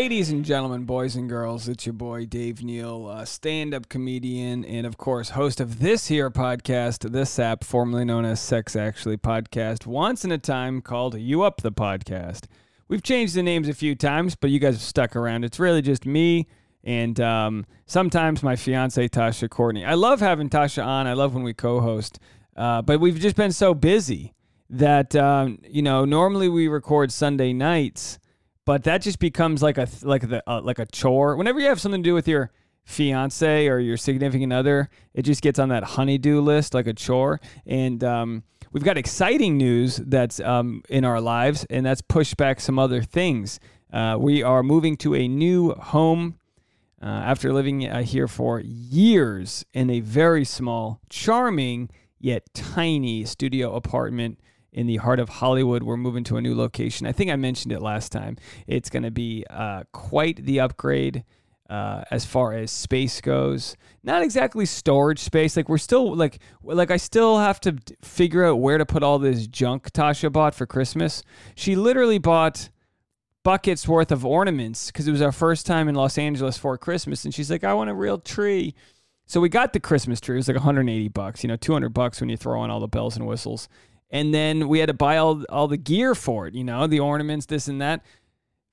Ladies and gentlemen, boys and girls, it's your boy Dave Neal, stand up comedian, and of course, host of this here podcast, the SAP, formerly known as Sex Actually Podcast, once in a time called You Up the Podcast. We've changed the names a few times, but you guys have stuck around. It's really just me and um, sometimes my fiance, Tasha Courtney. I love having Tasha on, I love when we co host, uh, but we've just been so busy that, um, you know, normally we record Sunday nights but that just becomes like a like the uh, like a chore. Whenever you have something to do with your fiance or your significant other, it just gets on that honeydew list like a chore. And um, we've got exciting news that's um, in our lives, and that's pushed back some other things. Uh, we are moving to a new home uh, after living uh, here for years in a very small, charming yet tiny studio apartment in the heart of Hollywood. We're moving to a new location. I think I mentioned it last time. It's going to be uh, quite the upgrade. Uh, as far as space goes, not exactly storage space. Like we're still like like I still have to figure out where to put all this junk Tasha bought for Christmas. She literally bought buckets worth of ornaments because it was our first time in Los Angeles for Christmas, and she's like, "I want a real tree." So we got the Christmas tree. It was like 180 bucks, you know, 200 bucks when you throw in all the bells and whistles and then we had to buy all all the gear for it, you know, the ornaments, this and that.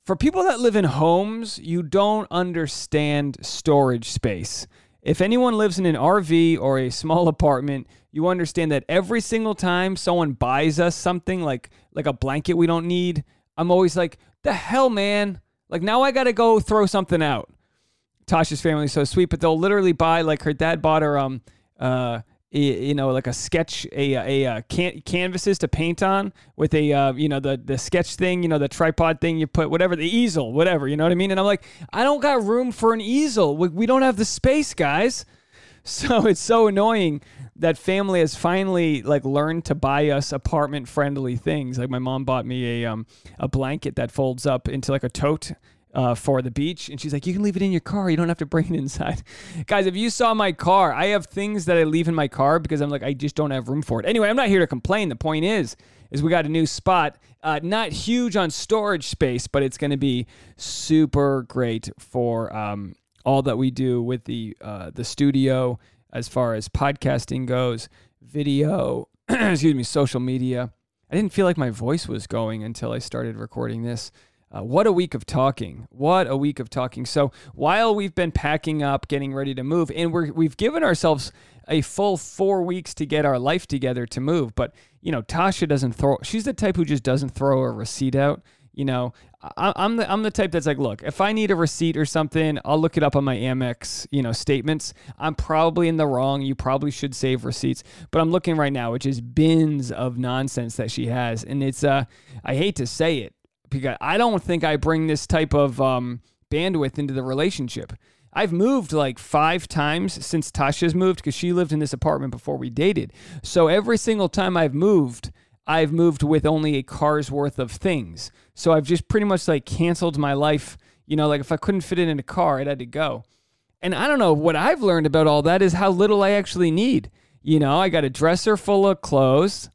For people that live in homes, you don't understand storage space. If anyone lives in an RV or a small apartment, you understand that every single time someone buys us something like like a blanket we don't need, I'm always like, "The hell, man? Like now I got to go throw something out." Tasha's family is so sweet, but they'll literally buy like her dad bought her um uh you know, like a sketch, a a, a can, canvases to paint on with a uh, you know the the sketch thing, you know the tripod thing you put whatever the easel, whatever, you know what I mean? And I'm like, I don't got room for an easel. We, we don't have the space, guys. So it's so annoying that family has finally like learned to buy us apartment friendly things. Like my mom bought me a um a blanket that folds up into like a tote uh, for the beach. And she's like, You can leave it in your car. You don't have to bring it inside. Guys, if you saw my car, I have things that I leave in my car because I'm like, I just don't have room for it. Anyway, I'm not here to complain. The point is, is we got a new spot. Uh, not huge on storage space, but it's going to be super great for um, all that we do with the uh, the studio as far as podcasting goes, video, excuse me, social media. I didn't feel like my voice was going until I started recording this. Uh, what a week of talking. What a week of talking. So, while we've been packing up, getting ready to move, and we're, we've given ourselves a full four weeks to get our life together to move, but, you know, Tasha doesn't throw, she's the type who just doesn't throw a receipt out. You know, I, I'm the I'm the type that's like, look, if I need a receipt or something, I'll look it up on my Amex, you know, statements. I'm probably in the wrong. You probably should save receipts, but I'm looking right now, which is bins of nonsense that she has, and it's uh, I hate to say it, because I don't think I bring this type of um, bandwidth into the relationship. I've moved like five times since Tasha's moved because she lived in this apartment before we dated. So every single time I've moved, I've moved with only a car's worth of things. So I've just pretty much like canceled my life. You know, like if I couldn't fit it in a car, it had to go. And I don't know what I've learned about all that is how little I actually need. You know, I got a dresser full of clothes.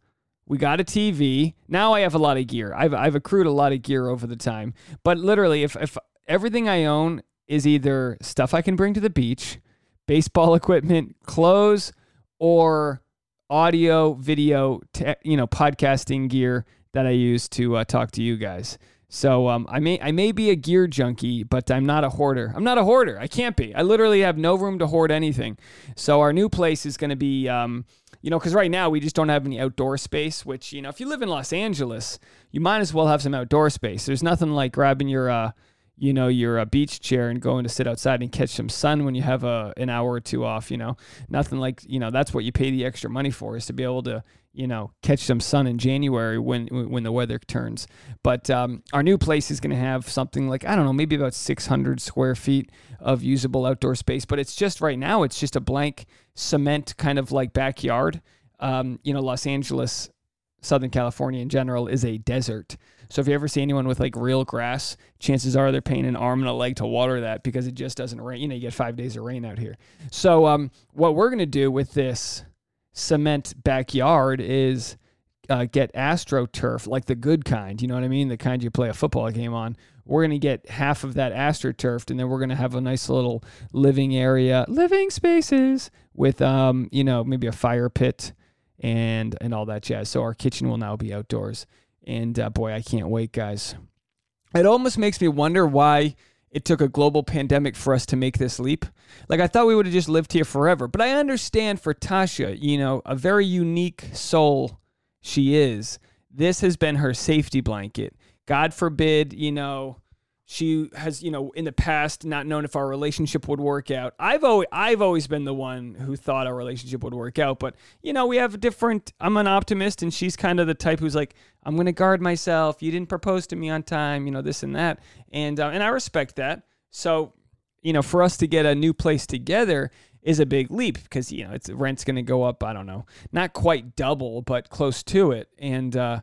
We got a TV. Now I have a lot of gear. I've, I've accrued a lot of gear over the time. But literally, if, if everything I own is either stuff I can bring to the beach, baseball equipment, clothes, or audio, video, te- you know, podcasting gear that I use to uh, talk to you guys. So um, I may I may be a gear junkie, but I'm not a hoarder. I'm not a hoarder. I can't be. I literally have no room to hoard anything. So our new place is going to be, um, you know, because right now we just don't have any outdoor space. Which you know, if you live in Los Angeles, you might as well have some outdoor space. There's nothing like grabbing your uh, you know, your uh, beach chair and going to sit outside and catch some sun when you have a an hour or two off. You know, nothing like you know that's what you pay the extra money for is to be able to you know catch some sun in January when when the weather turns. But um, our new place is going to have something like I don't know, maybe about 600 square feet of usable outdoor space. But it's just right now, it's just a blank cement kind of like backyard. Um, you know, Los Angeles, Southern California in general is a desert. So if you ever see anyone with like real grass, chances are they're paying an arm and a leg to water that because it just doesn't rain. You know, you get five days of rain out here. So um, what we're gonna do with this cement backyard is uh, get AstroTurf, like the good kind, you know what I mean? The kind you play a football game on. We're going to get half of that AstroTurfed, and then we're going to have a nice little living area, living spaces with, um, you know, maybe a fire pit and and all that jazz. So our kitchen will now be outdoors, and uh, boy, I can't wait, guys. It almost makes me wonder why it took a global pandemic for us to make this leap. Like I thought we would have just lived here forever, but I understand for Tasha, you know, a very unique soul she is. This has been her safety blanket. God forbid, you know, she has, you know, in the past not known if our relationship would work out. I've always I've always been the one who thought our relationship would work out, but you know, we have a different I'm an optimist and she's kind of the type who's like, I'm going to guard myself. You didn't propose to me on time, you know, this and that. And uh, and I respect that. So, you know, for us to get a new place together is a big leap because you know, it's rent's going to go up, I don't know, not quite double, but close to it. And uh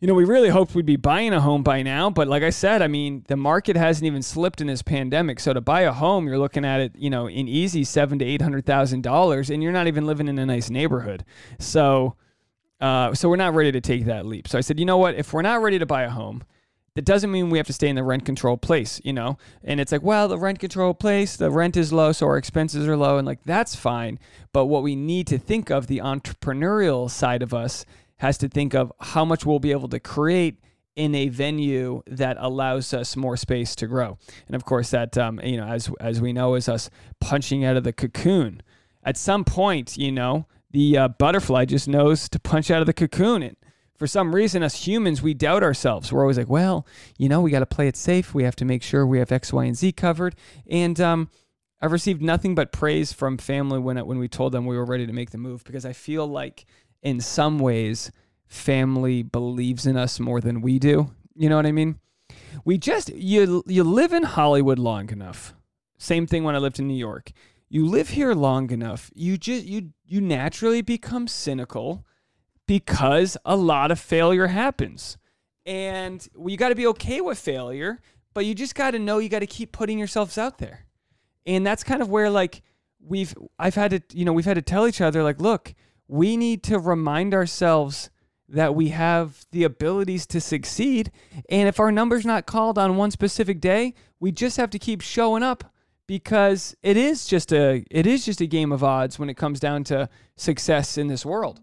you know, we really hoped we'd be buying a home by now, but like I said, I mean, the market hasn't even slipped in this pandemic. So to buy a home, you're looking at it, you know, in easy seven to eight hundred thousand dollars, and you're not even living in a nice neighborhood. So, uh, so we're not ready to take that leap. So I said, you know what? If we're not ready to buy a home, that doesn't mean we have to stay in the rent control place, you know? And it's like, well, the rent control place, the rent is low, so our expenses are low, and like that's fine. But what we need to think of the entrepreneurial side of us has to think of how much we'll be able to create in a venue that allows us more space to grow. And of course, that um, you know, as as we know, is us punching out of the cocoon. At some point, you know, the uh, butterfly just knows to punch out of the cocoon. And for some reason, us humans, we doubt ourselves. We're always like, well, you know, we got to play it safe. We have to make sure we have X, Y, and Z covered. And um, I've received nothing but praise from family when when we told them we were ready to make the move because I feel like in some ways, family believes in us more than we do. You know what I mean? We just you you live in Hollywood long enough. Same thing when I lived in New York. You live here long enough, you just you you naturally become cynical because a lot of failure happens. And you got to be okay with failure, but you just got to know you got to keep putting yourselves out there. And that's kind of where like we've I've had to, you know, we've had to tell each other like, look, we need to remind ourselves that we have the abilities to succeed. And if our number's not called on one specific day, we just have to keep showing up because it is just a it is just a game of odds when it comes down to success in this world.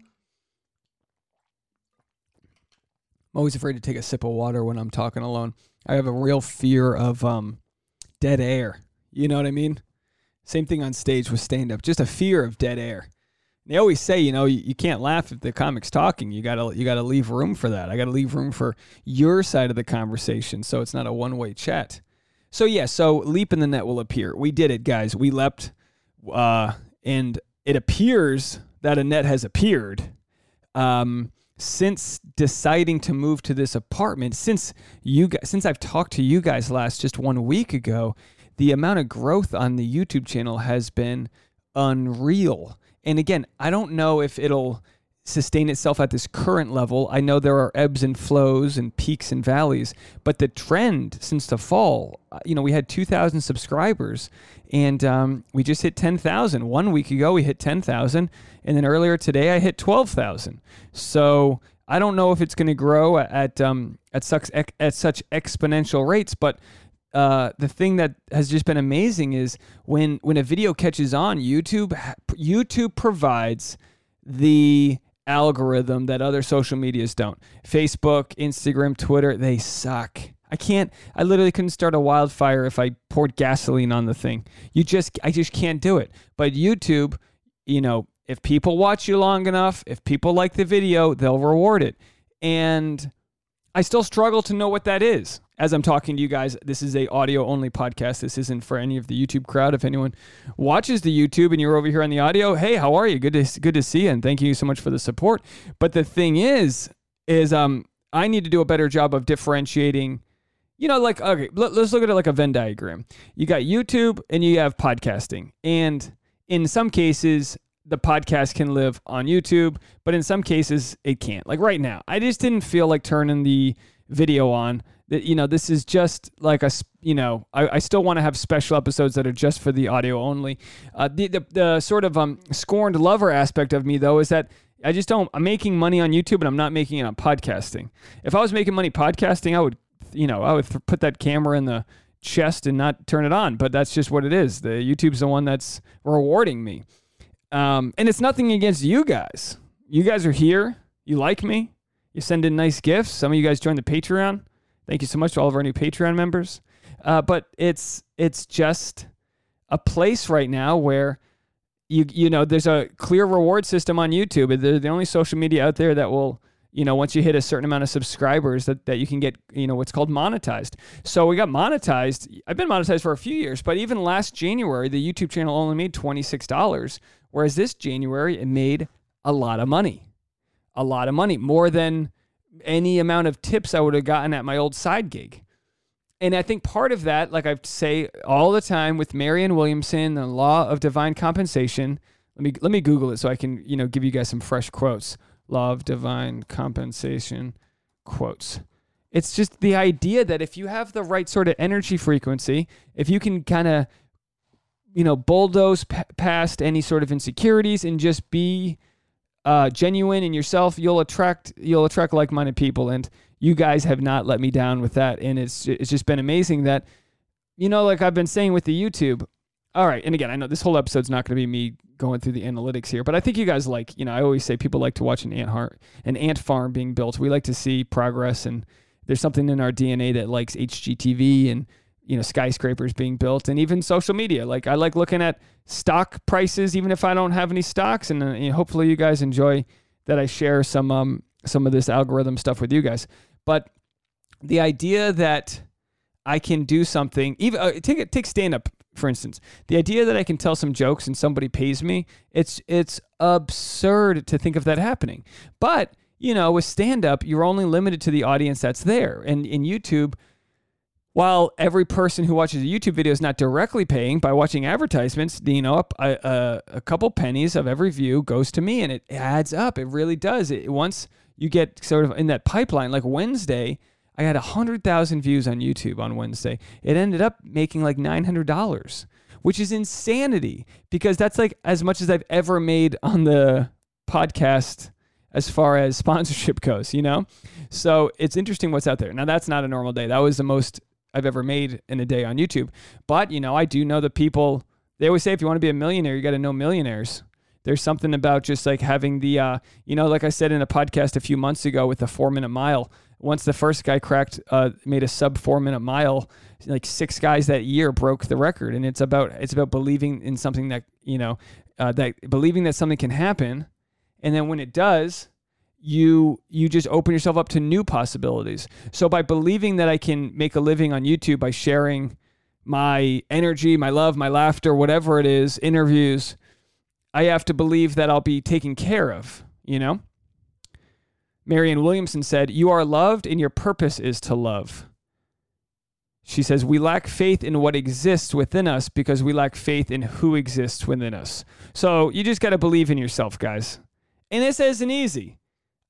I'm always afraid to take a sip of water when I'm talking alone. I have a real fear of um, dead air. You know what I mean? Same thing on stage with stand up, just a fear of dead air they always say, you know, you, you can't laugh if the comic's talking. You gotta you gotta leave room for that. I gotta leave room for your side of the conversation, so it's not a one way chat. So yeah, so leap in the net will appear. We did it, guys. We leapt, uh, and it appears that a net has appeared. Um, since deciding to move to this apartment, since you guys, since I've talked to you guys last just one week ago, the amount of growth on the YouTube channel has been unreal. And again, I don't know if it'll sustain itself at this current level. I know there are ebbs and flows and peaks and valleys, but the trend since the fall, uh, you know, we had 2,000 subscribers and um, we just hit 10,000. One week ago, we hit 10,000. And then earlier today, I hit 12,000. So I don't know if it's going to grow at, um, at, such, at such exponential rates, but uh, the thing that has just been amazing is when when a video catches on YouTube, YouTube provides the algorithm that other social medias don't. Facebook, Instagram, Twitter, they suck. I can't I literally couldn't start a wildfire if I poured gasoline on the thing. You just I just can't do it. But YouTube, you know, if people watch you long enough, if people like the video, they'll reward it. And I still struggle to know what that is. As I'm talking to you guys, this is a audio only podcast. This isn't for any of the YouTube crowd. If anyone watches the YouTube and you're over here on the audio, hey, how are you? Good to good to see you, and thank you so much for the support. But the thing is, is um, I need to do a better job of differentiating. You know, like okay, let, let's look at it like a Venn diagram. You got YouTube and you have podcasting, and in some cases, the podcast can live on YouTube, but in some cases it can't. Like right now, I just didn't feel like turning the video on. That you know, this is just like a you know, I, I still want to have special episodes that are just for the audio only. Uh, the, the the sort of um scorned lover aspect of me though is that I just don't. I'm making money on YouTube, and I'm not making it on podcasting. If I was making money podcasting, I would, you know, I would th- put that camera in the chest and not turn it on. But that's just what it is. The YouTube's the one that's rewarding me, um, and it's nothing against you guys. You guys are here. You like me. You send in nice gifts. Some of you guys join the Patreon. Thank you so much to all of our new Patreon members. Uh, but it's it's just a place right now where you you know there's a clear reward system on YouTube. They're the only social media out there that will you know once you hit a certain amount of subscribers that, that you can get you know what's called monetized. So we got monetized. I've been monetized for a few years, but even last January the YouTube channel only made twenty six dollars, whereas this January it made a lot of money, a lot of money more than any amount of tips I would have gotten at my old side gig and I think part of that, like I say all the time with Marianne Williamson, the law of divine compensation. Let me let me Google it so I can you know give you guys some fresh quotes. Law of divine compensation quotes. It's just the idea that if you have the right sort of energy frequency, if you can kind of you know bulldoze p- past any sort of insecurities and just be uh, genuine in yourself, you'll attract you'll attract like-minded people and you guys have not let me down with that. And it's it's just been amazing that, you know, like I've been saying with the YouTube. All right, and again, I know this whole episode's not going to be me going through the analytics here, but I think you guys like, you know, I always say people like to watch an ant heart, an ant farm being built. We like to see progress, and there's something in our DNA that likes HGTV and you know skyscrapers being built, and even social media. Like I like looking at stock prices, even if I don't have any stocks, and uh, you know, hopefully you guys enjoy that I share some um some of this algorithm stuff with you guys. But the idea that I can do something, even uh, take take stand up for instance. The idea that I can tell some jokes and somebody pays me, it's it's absurd to think of that happening. But you know, with stand up, you're only limited to the audience that's there. And in YouTube, while every person who watches a YouTube video is not directly paying by watching advertisements, you know, a, a, a couple pennies of every view goes to me and it adds up. It really does. It once you get sort of in that pipeline. Like Wednesday, I had 100,000 views on YouTube on Wednesday. It ended up making like $900, which is insanity because that's like as much as I've ever made on the podcast as far as sponsorship goes, you know? So it's interesting what's out there. Now, that's not a normal day. That was the most I've ever made in a day on YouTube. But, you know, I do know the people, they always say if you want to be a millionaire, you got to know millionaires. There's something about just like having the uh, you know like i said in a podcast a few months ago with the four minute mile once the first guy cracked uh, made a sub four minute mile like six guys that year broke the record. And it's about it's about believing in something that you know uh, that believing that something can happen. And then when it does you you just open yourself up to new possibilities so by believing that i can make a living on youtube by sharing my energy my love my laughter whatever it is interviews I have to believe that I'll be taken care of, you know? Marianne Williamson said, You are loved and your purpose is to love. She says, We lack faith in what exists within us because we lack faith in who exists within us. So you just got to believe in yourself, guys. And this isn't easy.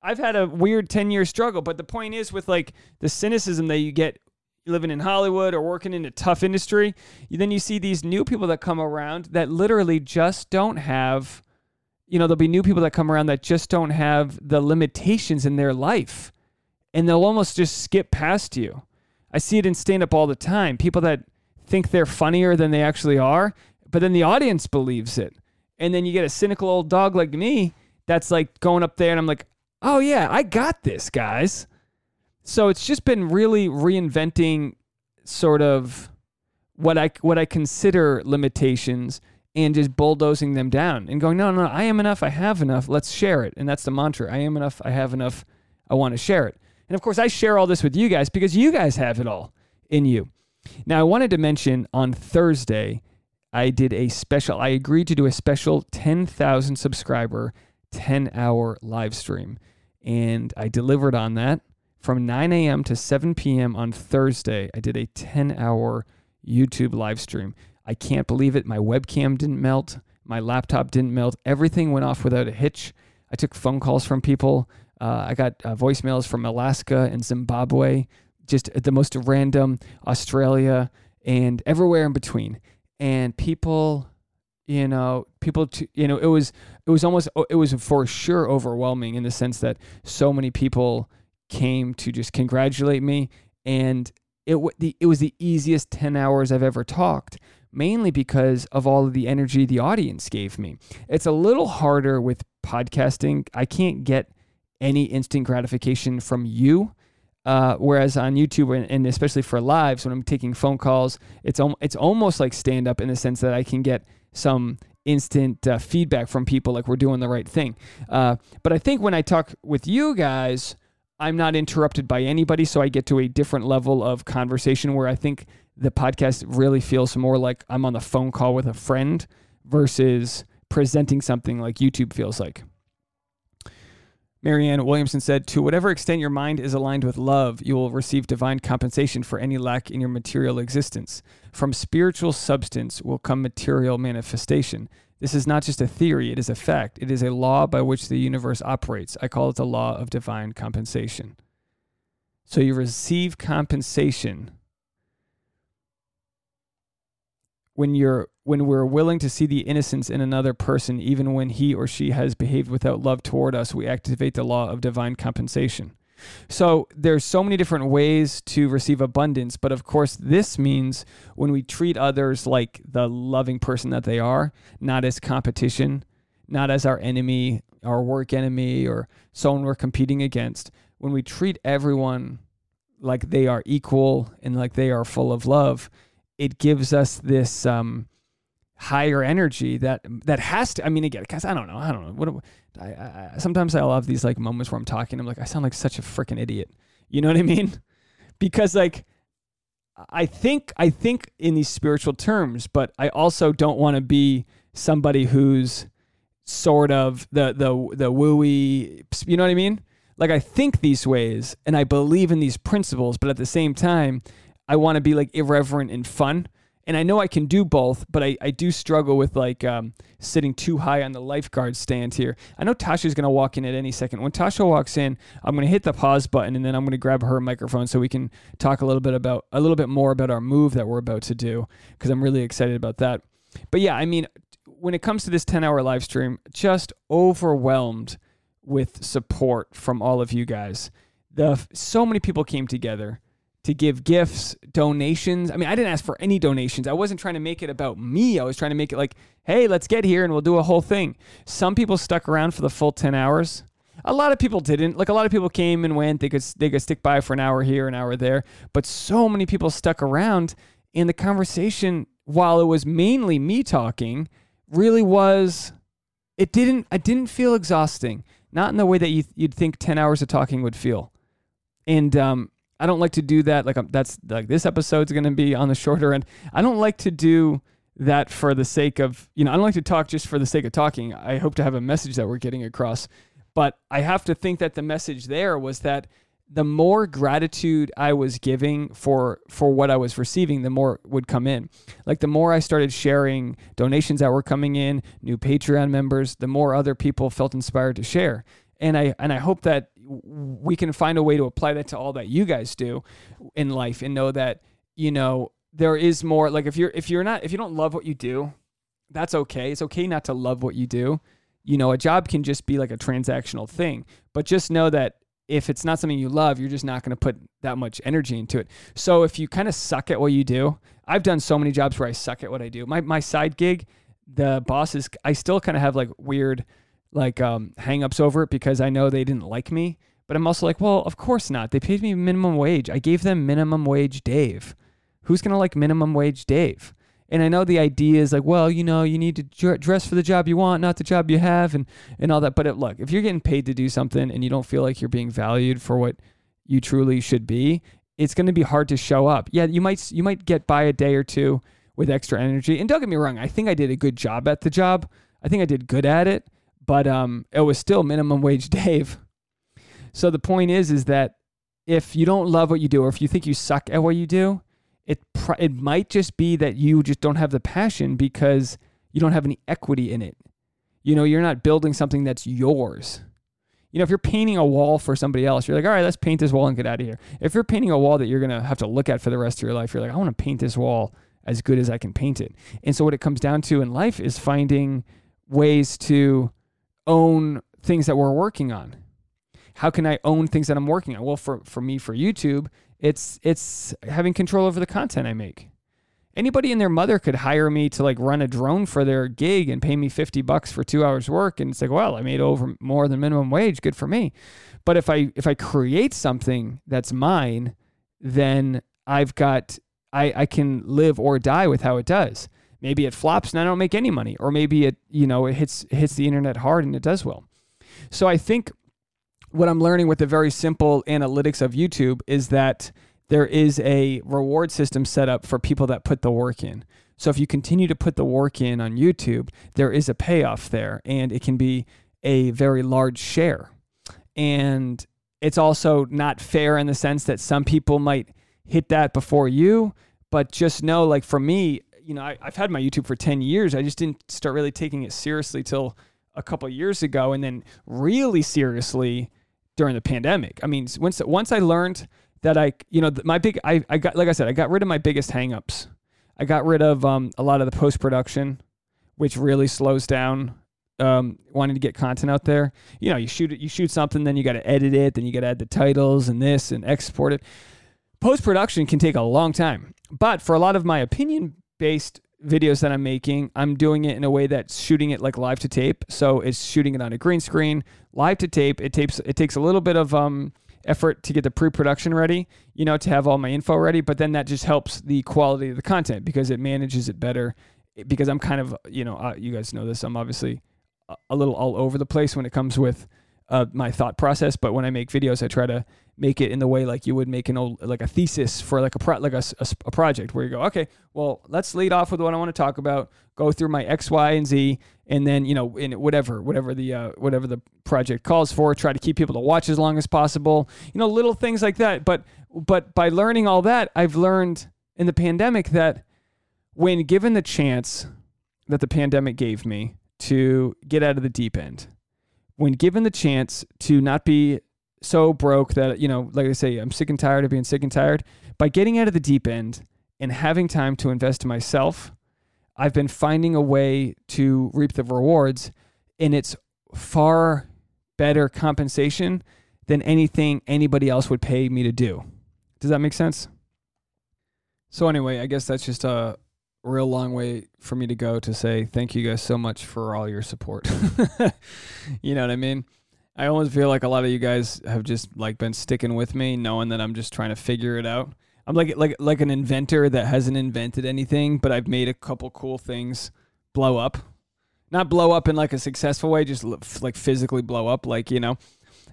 I've had a weird 10 year struggle, but the point is with like the cynicism that you get living in Hollywood or working in a tough industry, then you see these new people that come around that literally just don't have, you know, there'll be new people that come around that just don't have the limitations in their life. And they'll almost just skip past you. I see it in stand up all the time. People that think they're funnier than they actually are, but then the audience believes it. And then you get a cynical old dog like me that's like going up there and I'm like, oh yeah, I got this, guys. So it's just been really reinventing sort of what I what I consider limitations and just bulldozing them down and going, no, no, I am enough. I have enough. Let's share it. And that's the mantra. I am enough. I have enough. I want to share it. And of course, I share all this with you guys because you guys have it all in you. Now, I wanted to mention on Thursday, I did a special, I agreed to do a special 10,000 subscriber, 10 hour live stream. And I delivered on that from 9 a.m. to 7 p.m. on Thursday. I did a 10 hour YouTube live stream. I can't believe it. My webcam didn't melt. My laptop didn't melt. Everything went off without a hitch. I took phone calls from people. Uh, I got uh, voicemails from Alaska and Zimbabwe, just the most random, Australia, and everywhere in between. And people, you know people to you know it was it was almost it was for sure overwhelming in the sense that so many people came to just congratulate me. And it the it was the easiest 10 hours I've ever talked mainly because of all of the energy the audience gave me. It's a little harder with podcasting. I can't get any instant gratification from you uh, whereas on YouTube and, and, especially for lives, when I'm taking phone calls, it's al- it's almost like stand up in the sense that I can get some instant uh, feedback from people, like we're doing the right thing. Uh, but I think when I talk with you guys, I'm not interrupted by anybody, so I get to a different level of conversation where I think the podcast really feels more like I'm on the phone call with a friend versus presenting something like YouTube feels like. Marianne Williamson said, To whatever extent your mind is aligned with love, you will receive divine compensation for any lack in your material existence. From spiritual substance will come material manifestation. This is not just a theory, it is a fact. It is a law by which the universe operates. I call it the law of divine compensation. So you receive compensation when you're when we're willing to see the innocence in another person even when he or she has behaved without love toward us we activate the law of divine compensation. So there's so many different ways to receive abundance but of course this means when we treat others like the loving person that they are not as competition not as our enemy our work enemy or someone we're competing against when we treat everyone like they are equal and like they are full of love it gives us this um, higher energy that that has to. I mean, again, because I don't know, I don't know. What I, I, sometimes I'll have these like moments where I'm talking. I'm like, I sound like such a freaking idiot. You know what I mean? Because like, I think I think in these spiritual terms, but I also don't want to be somebody who's sort of the the the wooey. You know what I mean? Like I think these ways and I believe in these principles, but at the same time, I want to be like irreverent and fun. And I know I can do both, but I, I do struggle with like um, sitting too high on the lifeguard stand here. I know Tasha's going to walk in at any second. When Tasha walks in, I'm going to hit the pause button and then I'm going to grab her microphone so we can talk a little bit about a little bit more about our move that we're about to do because I'm really excited about that. But yeah, I mean, when it comes to this 10 hour live stream, just overwhelmed with support from all of you guys. The so many people came together to give gifts, donations. I mean, I didn't ask for any donations. I wasn't trying to make it about me. I was trying to make it like, hey, let's get here and we'll do a whole thing. Some people stuck around for the full 10 hours. A lot of people didn't. Like a lot of people came and went. They could they could stick by for an hour here, an hour there. But so many people stuck around in the conversation while it was mainly me talking, really was it didn't I didn't feel exhausting. Not in the way that you, would think 10 hours of talking would feel. And um, I don't like to do that. Like um, that's like this episode's going to be on the shorter end. I don't like to do that for the sake of, you know, I don't like to talk just for the sake of talking. I hope to have a message that we're getting across. But I have to think that the message there was that the more gratitude I was giving for for what I was receiving, the more would come in. Like the more I started sharing donations that were coming in, new Patreon members, the more other people felt inspired to share. And I and I hope that we can find a way to apply that to all that you guys do in life and know that you know there is more like if you're if you're not if you don't love what you do that's okay. It's okay not to love what you do. You know a job can just be like a transactional thing but just know that if it's not something you love you're just not going to put that much energy into it. So if you kind of suck at what you do i've done so many jobs where i suck at what i do. My, my side gig the bosses i still kind of have like weird like um, hangups over it because I know they didn't like me. But I'm also like, well, of course not. They paid me minimum wage. I gave them minimum wage Dave. Who's going to like minimum wage Dave? And I know the idea is like, well, you know, you need to dress for the job you want, not the job you have, and, and all that. But it, look, if you're getting paid to do something and you don't feel like you're being valued for what you truly should be, it's going to be hard to show up. Yeah, you might you might get by a day or two with extra energy. And don't get me wrong, I think I did a good job at the job. I think I did good at it but um, it was still minimum wage Dave. So the point is, is that if you don't love what you do, or if you think you suck at what you do, it pr- it might just be that you just don't have the passion because you don't have any equity in it. You know, you're not building something that's yours. You know, if you're painting a wall for somebody else, you're like, all right, let's paint this wall and get out of here. If you're painting a wall that you're gonna have to look at for the rest of your life, you're like, I want to paint this wall as good as I can paint it. And so what it comes down to in life is finding ways to own things that we're working on. How can I own things that I'm working on? Well, for, for me, for YouTube, it's it's having control over the content I make. Anybody and their mother could hire me to like run a drone for their gig and pay me 50 bucks for 2 hours work and it's like, well, I made over more than minimum wage, good for me. But if I if I create something that's mine, then I've got I I can live or die with how it does. Maybe it flops and I don't make any money or maybe it, you know, it hits hits the internet hard and it does well. So I think what I'm learning with the very simple analytics of YouTube is that there is a reward system set up for people that put the work in. So if you continue to put the work in on YouTube, there is a payoff there and it can be a very large share. And it's also not fair in the sense that some people might hit that before you, but just know like for me, you know, I, have had my YouTube for 10 years. I just didn't start really taking it seriously till a couple years ago and then really seriously during the pandemic. I mean, once once I learned that I, you know, my big, I, I got, like I said, I got rid of my biggest hangups. I got rid of um, a lot of the post production, which really slows down um, wanting to get content out there. You know, you shoot it, you shoot something, then you got to edit it, then you got to add the titles and this and export it. Post production can take a long time, but for a lot of my opinion based videos that I'm making, I'm doing it in a way that's shooting it like live to tape. So it's shooting it on a green screen, live to tape. It tapes. It takes a little bit of um, effort to get the pre-production ready, you know, to have all my info ready. But then that just helps the quality of the content because it manages it better. Because I'm kind of, you know, uh, you guys know this. I'm obviously a little all over the place when it comes with uh, my thought process. But when I make videos, I try to make it in the way like you would make an old like a thesis for like a pro, like a, a, a, project where you go okay well let's lead off with what i want to talk about go through my x y and z and then you know in whatever whatever the uh, whatever the project calls for try to keep people to watch as long as possible you know little things like that. But but by learning all that i've learned in the pandemic that when given the chance that the pandemic gave me to get out of the deep end when given the chance to not be so broke that you know, like I say, I'm sick and tired of being sick and tired. By getting out of the deep end and having time to invest in myself, I've been finding a way to reap the rewards, and it's far better compensation than anything anybody else would pay me to do. Does that make sense? So anyway, I guess that's just a real long way for me to go to say thank you guys so much for all your support. you know what I mean? I almost feel like a lot of you guys have just like been sticking with me, knowing that I'm just trying to figure it out. I'm like like like an inventor that hasn't invented anything, but I've made a couple cool things blow up. Not blow up in like a successful way, just like physically blow up, like you know.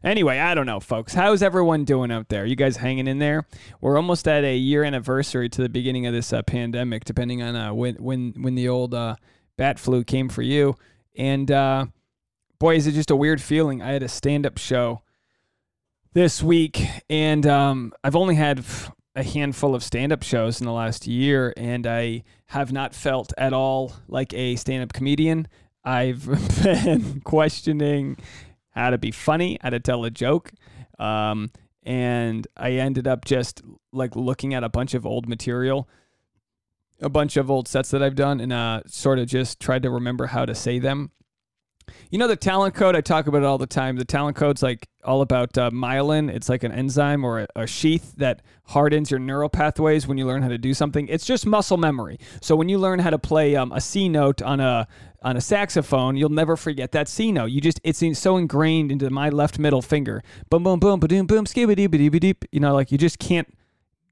Anyway, I don't know, folks. How's everyone doing out there? You guys hanging in there? We're almost at a year anniversary to the beginning of this uh, pandemic, depending on uh, when when when the old uh, bat flu came for you. And uh, boy, is it just a weird feeling. I had a stand up show this week, and um, I've only had a handful of stand up shows in the last year, and I have not felt at all like a stand up comedian. I've been questioning how to be funny, how to tell a joke. Um, and I ended up just like looking at a bunch of old material, a bunch of old sets that I've done, and uh, sort of just tried to remember how to say them you know the talent code? I talk about it all the time. The talent code's like all about uh, myelin. It's like an enzyme or a, a, sheath that hardens your neural pathways when you learn how to do something. It's just muscle memory. So when you learn how to play um, a C note on a on a saxophone, you'll never forget that C note. You just it's so ingrained into my left middle finger. Boom, boom, boom, ba doom, boom, skibby dee You know, like you just can't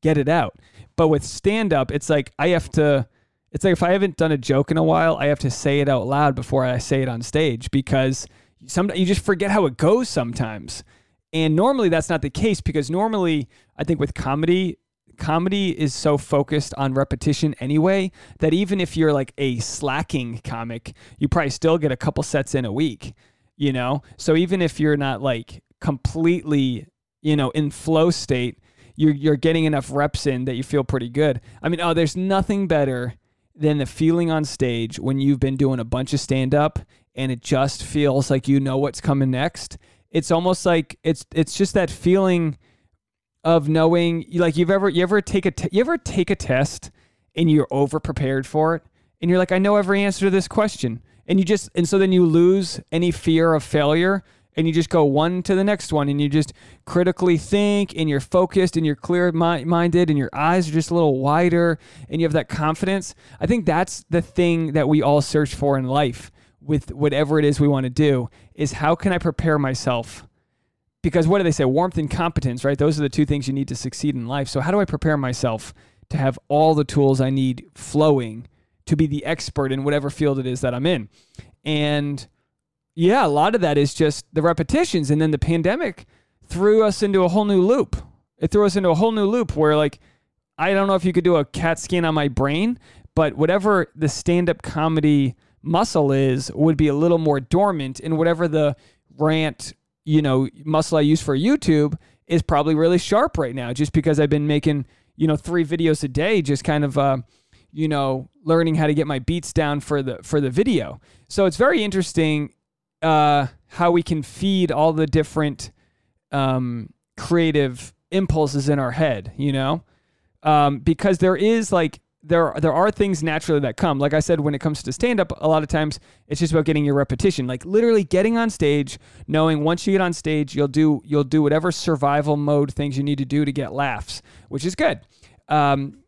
get it out. But with stand up, it's like I have to it's like if I haven't done a joke in a while, I have to say it out loud before I say it on stage because some you just forget how it goes sometimes. And normally that's not the case because normally I think with comedy, comedy is so focused on repetition anyway that even if you're like a slacking comic, you probably still get a couple sets in a week, you know? So even if you're not like completely, you know, in flow state, you're you're getting enough reps in that you feel pretty good. I mean, oh, there's nothing better than the feeling on stage when you've been doing a bunch of stand up and it just feels like you know what's coming next. It's almost like it's it's just that feeling of knowing like you've ever you ever take a te- you ever take a test and you're over prepared for it and you're like I know every answer to this question and you just and so then you lose any fear of failure and you just go one to the next one and you just critically think and you're focused and you're clear minded and your eyes are just a little wider and you have that confidence. I think that's the thing that we all search for in life with whatever it is we want to do is how can I prepare myself? Because what do they say? Warmth and competence, right? Those are the two things you need to succeed in life. So how do I prepare myself to have all the tools I need flowing to be the expert in whatever field it is that I'm in? And yeah, a lot of that is just the repetitions. And then the pandemic threw us into a whole new loop. It threw us into a whole new loop where, like, I don't know if you could do a CAT scan on my brain, but whatever the stand up comedy muscle is would be a little more dormant. And whatever the rant, you know, muscle I use for YouTube is probably really sharp right now just because I've been making, you know, three videos a day, just kind of, uh, you know, learning how to get my beats down for the for the video. So it's very interesting uh, how we can feed all the different um, creative impulses in our head, you know? Um, because there is like there there are things naturally that come. Like I said, when it comes to stand up, a lot of times it's just about getting your repetition. Like literally getting on stage, knowing once you get on stage, you'll do you'll do whatever survival mode things you need to do to get laughs, which is good. Um,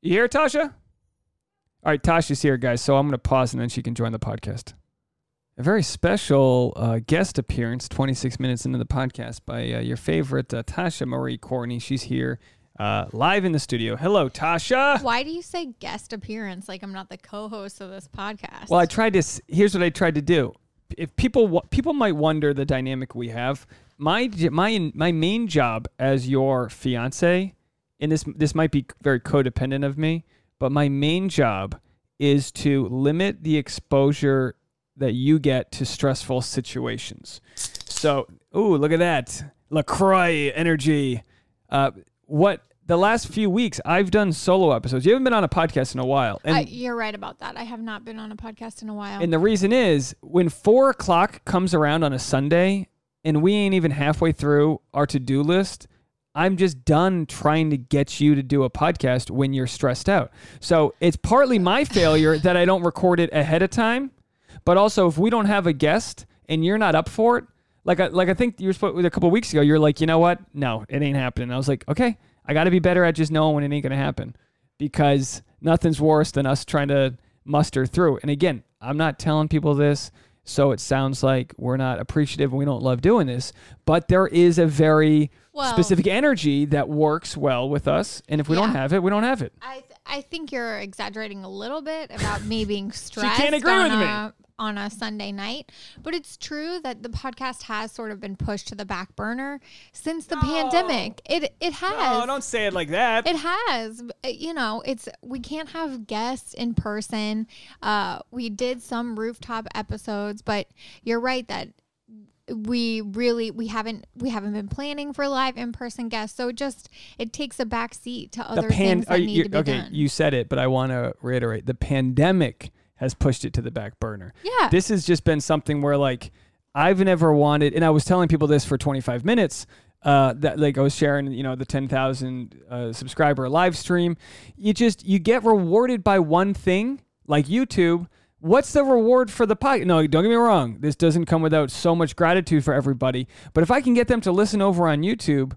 you hear Tasha? All right, Tasha's here, guys. So I'm gonna pause and then she can join the podcast a very special uh, guest appearance 26 minutes into the podcast by uh, your favorite uh, Tasha Marie Courtney. She's here uh, live in the studio. Hello, Tasha. Why do you say guest appearance like I'm not the co-host of this podcast? Well, I tried to. Here's what I tried to do. If people people might wonder the dynamic we have, my my my main job as your fiance, and this this might be very codependent of me, but my main job is to limit the exposure that you get to stressful situations. So, ooh, look at that. LaCroix energy. Uh, what the last few weeks I've done solo episodes. You haven't been on a podcast in a while. And, uh, you're right about that. I have not been on a podcast in a while. And the reason is when four o'clock comes around on a Sunday and we ain't even halfway through our to do list, I'm just done trying to get you to do a podcast when you're stressed out. So it's partly my failure that I don't record it ahead of time. But also, if we don't have a guest and you're not up for it, like I, like I think you were supposed with a couple weeks ago, you're like, you know what? No, it ain't happening. I was like, okay, I got to be better at just knowing when it ain't gonna happen, because nothing's worse than us trying to muster through. And again, I'm not telling people this, so it sounds like we're not appreciative and we don't love doing this. But there is a very well, specific energy that works well with us, and if we yeah. don't have it, we don't have it. I th- I think you're exaggerating a little bit about me being stressed. she can't agree with me. On a Sunday night. But it's true that the podcast has sort of been pushed to the back burner since the no. pandemic. It it has. No, don't say it like that. It has. Uh, you know, it's we can't have guests in person. Uh, we did some rooftop episodes, but you're right that we really we haven't we haven't been planning for live in-person guests so it just it takes a back seat to other pan- things that need you, to be okay done. you said it but i want to reiterate the pandemic has pushed it to the back burner. Yeah. This has just been something where like I've never wanted, and I was telling people this for 25 minutes. Uh, that like I was sharing, you know, the 10,000 uh, subscriber live stream. You just you get rewarded by one thing, like YouTube. What's the reward for the podcast? No, don't get me wrong. This doesn't come without so much gratitude for everybody. But if I can get them to listen over on YouTube,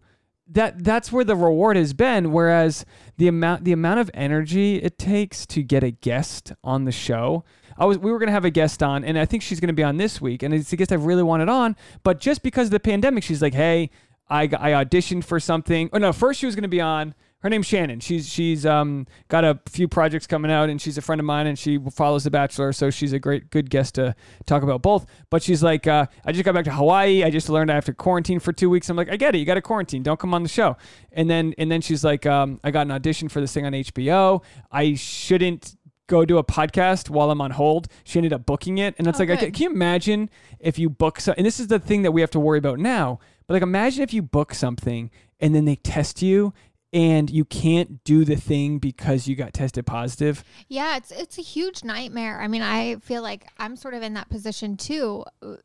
that that's where the reward has been whereas the amount the amount of energy it takes to get a guest on the show I was we were going to have a guest on and I think she's going to be on this week and it's a guest I've really wanted on but just because of the pandemic she's like hey I I auditioned for something. Oh no first she was going to be on her name's Shannon. She's she's um got a few projects coming out, and she's a friend of mine, and she follows The Bachelor, so she's a great good guest to talk about both. But she's like, uh, I just got back to Hawaii. I just learned I have to quarantine for two weeks. I'm like, I get it. You got to quarantine. Don't come on the show. And then and then she's like, um, I got an audition for this thing on HBO. I shouldn't go do a podcast while I'm on hold. She ended up booking it, and it's oh, like, can you imagine if you book so? And this is the thing that we have to worry about now. But like, imagine if you book something and then they test you and you can't do the thing because you got tested positive. Yeah, it's it's a huge nightmare. I mean, I feel like I'm sort of in that position too. Uh,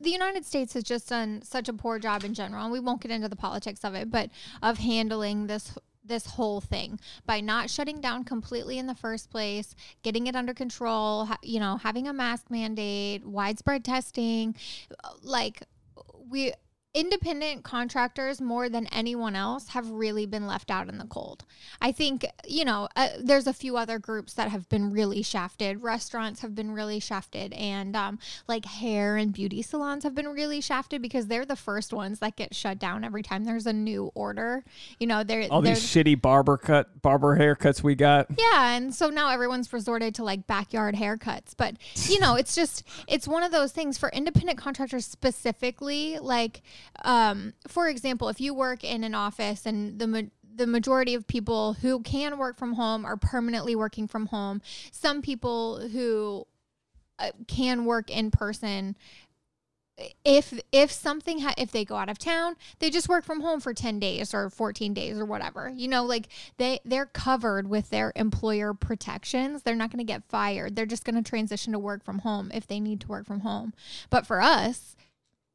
the United States has just done such a poor job in general, and we won't get into the politics of it, but of handling this this whole thing by not shutting down completely in the first place, getting it under control, you know, having a mask mandate, widespread testing, like we independent contractors more than anyone else have really been left out in the cold. I think, you know, uh, there's a few other groups that have been really shafted. Restaurants have been really shafted and um, like hair and beauty salons have been really shafted because they're the first ones that get shut down every time there's a new order. You know, they're All they're, these shitty barber cut barber haircuts we got. yeah, and so now everyone's resorted to like backyard haircuts. But, you know, it's just it's one of those things for independent contractors specifically, like um for example, if you work in an office and the ma- the majority of people who can work from home are permanently working from home. Some people who uh, can work in person if if something ha- if they go out of town they just work from home for 10 days or 14 days or whatever. You know like they they're covered with their employer protections. They're not going to get fired. They're just going to transition to work from home if they need to work from home. But for us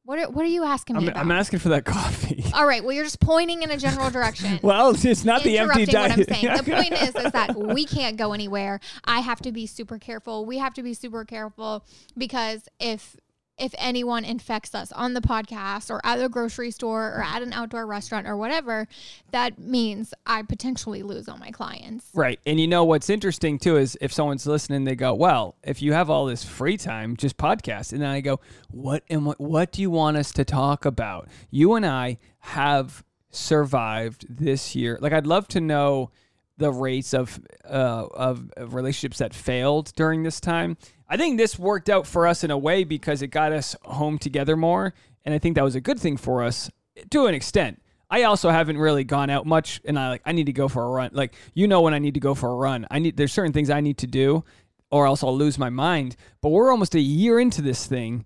what are, what are you asking me I'm, about I'm asking for that coffee. all right well you're just pointing in a general direction well, it's not the empty interrupting what I'm saying. The point is, is that we can't go anywhere. I have to be super careful. We have to be super careful because if if anyone infects us on the podcast or at the grocery store or at an outdoor restaurant or whatever, that means I potentially lose all my clients. Right. And you know what's interesting too is if someone's listening, they go, Well, if you have all this free time, just podcast. And then I go, What and what what do you want us to talk about? You and I have survived this year. Like I'd love to know the rates of uh, of of relationships that failed during this time. I think this worked out for us in a way because it got us home together more, and I think that was a good thing for us to an extent. I also haven't really gone out much, and I like I need to go for a run. Like you know when I need to go for a run. I need there's certain things I need to do, or else I'll lose my mind. But we're almost a year into this thing,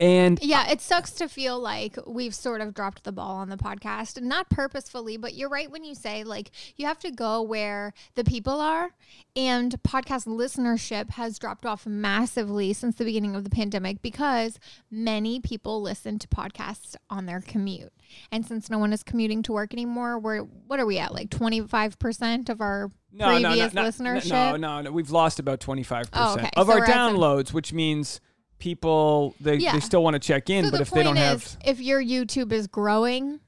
and Yeah, it sucks to feel like we've sort of dropped the ball on the podcast, not purposefully, but you're right when you say like you have to go where the people are, and podcast listenership has dropped off massively since the beginning of the pandemic because many people listen to podcasts on their commute. And since no one is commuting to work anymore, we're what are we at? Like 25% of our no, no, no, previous no, listenership? no, no, no, we've lost about twenty five Oh, percent okay. of So our downloads, which means people they, Yeah. they still want to check in, So but the if they don't point have if your YouTube is growing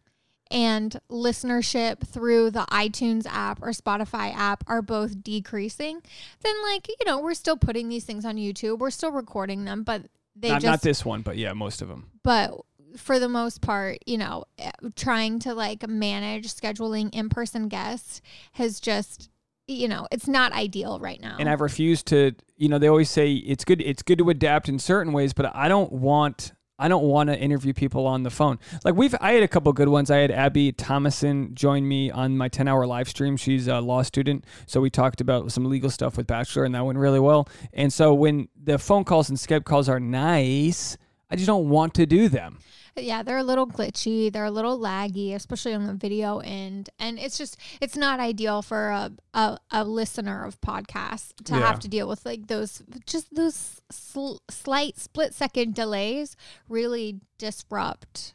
and listenership through the iTunes app or Spotify app are both decreasing, then like you know we're still putting these things on YouTube, we're still recording them, but they not, just not this one, but yeah, most of them. but for the most part, you know, eh, trying to like manage scheduling in person guests has just, you know, it's not ideal right now. and I've refused to. You know, they always say it's good. It's good to adapt in certain ways, but I don't want. I don't want to interview people on the phone. Like we've, I had a couple good ones. I had Abby Thomason join me on my 10 hour live stream. She's a law student. So we talked about some legal stuff with Bachelor and that went really well. And so when the phone calls and Skype calls are nice, I just don't want to do them. Yeah, they're a little glitchy, they're a little laggy, especially on the video end, and it's just it's not ideal for a a, a listener of podcasts to Yeah. have to deal with like those just those sl- slight split second delays really disrupt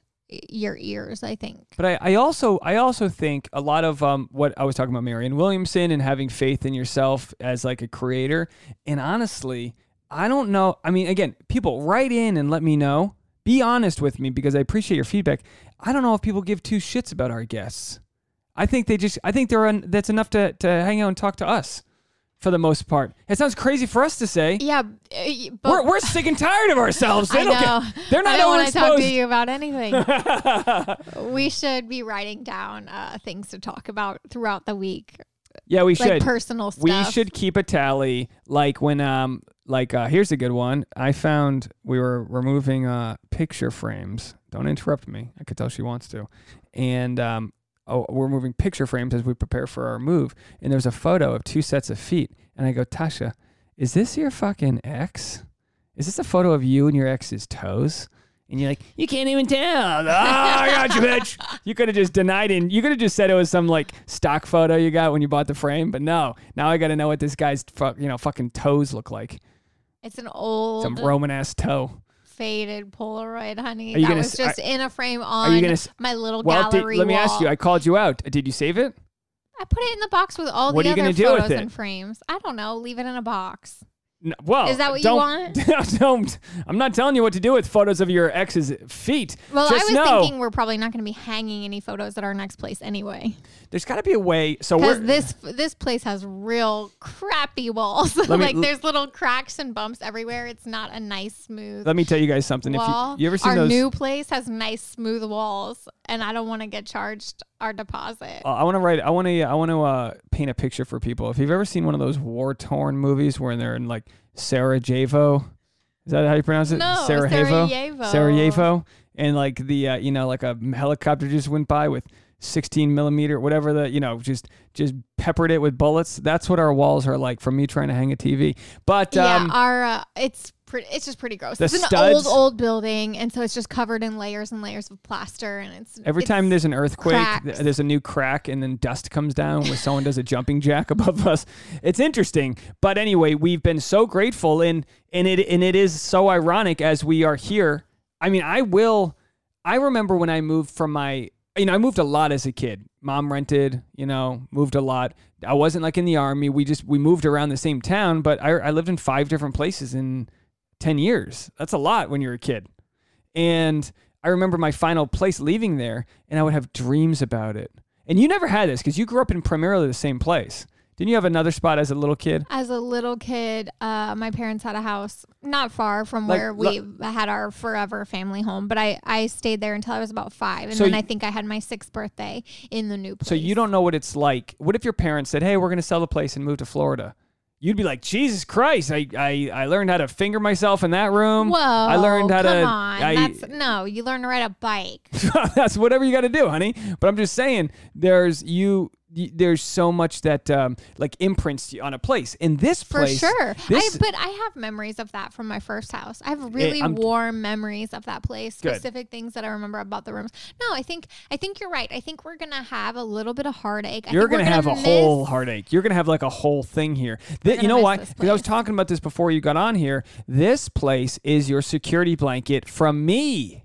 your ears. I think. But I, I also I also think a lot of um, what I was talking about Marianne Williamson and having faith in yourself as like a creator. And honestly, I don't know. I mean, again, people write in and let me know. Be honest with me because I appreciate your feedback. I don't know if people give two shits about our guests. I think they just I think they're un, that's enough to to hang out and talk to us for the most part. It sounds crazy for us to say. Yeah, uh, but We're, we're sick and tired of ourselves. They I don't know. get, they're not I don't want to talk to you about anything. we should be writing down uh, things to talk about throughout the week, yeah, we like should. personal stuff. We should keep a tally. Like when um like uh here's a good one. I found we were removing uh picture frames. Don't interrupt me. I could tell she wants to. And um oh we're moving picture frames as we prepare for our move. And there's a photo of two sets of feet. And I go, Tasha, is this your fucking ex? Is this a photo of you and your ex's toes? And you're like, you can't even tell. Oh, I got you, bitch. You could have just denied it. You could have just said it was some like stock photo you got when you bought the frame. But no, now I got to know what this guy's fu- you know fucking toes look like. It's an old Some Roman ass toe. faded Polaroid, honey. Are you that gonna was s- just in a frame on you gonna s- my little Well, did, gallery let me ask you. I called you out. Did you save it? I put it in the box with all What the are you other gonna do with photos it? and frames. I don't know. Leave it in a box. Well, Is that what you want? don't. I'm not telling you what to do with photos of your ex's feet. Well, Just I was know thinking we're probably not going to be hanging any photos at our next place anyway, there's got to be a way. So because this this place has real crappy walls. Me- like there's little cracks and bumps everywhere. It's not a nice smooth Let me tell you guys something. wall. If you, you ever seen our those, new place has nice smooth walls, and I don't want to get charged our deposit. Uh, I want to write. I want to. I want to uh, paint a picture for people. If you've ever seen one of those war torn movies where they're in like Sarajevo, is that how you pronounce it? No, Sarajevo. Sarajevo. Sarajevo, and like the uh, you know like a helicopter just went by with 16 millimeter whatever the you know just just peppered it with bullets. That's what our walls are like from me trying to hang a TV. But yeah, um, our uh, it's pretty. It's just pretty gross. the it's an old old building, and so it's just covered in layers and layers of plaster, and it's Every it's- time there's an earthquake, th- cracks. there's a new crack, and then dust comes down when someone does a jumping jack above us. It's interesting, but anyway, we've been so grateful, and and it and it is so ironic as we are here. I mean, I will. I remember when I moved from my, you know, I moved a lot as a kid. Mom rented, you know, moved a lot. I wasn't like in the army. We just we moved around the same town, but I, I lived in five different places in ten years. That's a lot when you're a kid. And I remember my final place leaving there, and I would have dreams about it. And you never had this because you grew up in primarily the same place. Didn't you have another spot as a little kid? As a little kid, uh, my parents had a house not far from Like, where we had our forever family home, but I, I stayed there until I was about five. And So then I think I had my sixth birthday in the new place. So you don't know what it's like. What if your parents said, "Hey, we're going to sell the place and move to Florida"? You'd be like, "Jesus Christ! I, I, I learned how to finger myself in that room. Whoa. I learned how come to. on. I, That's, no, you learn to ride a bike. that's whatever you got to do, honey. But I'm just saying, there's you. There's so much that um, like imprints you on a place. In this For place, sure. this- I, but I have memories of that from my first house. I have really I'm- warm memories of that place. Good. Specific things that I remember about the rooms. No, I think I think you're right. I think we're gonna have a little bit of heartache. I You're we're gonna have a miss- whole heartache. You're gonna have like a whole thing here. Th- you know why? Because I was talking about this before you got on here. This place is your security blanket from me.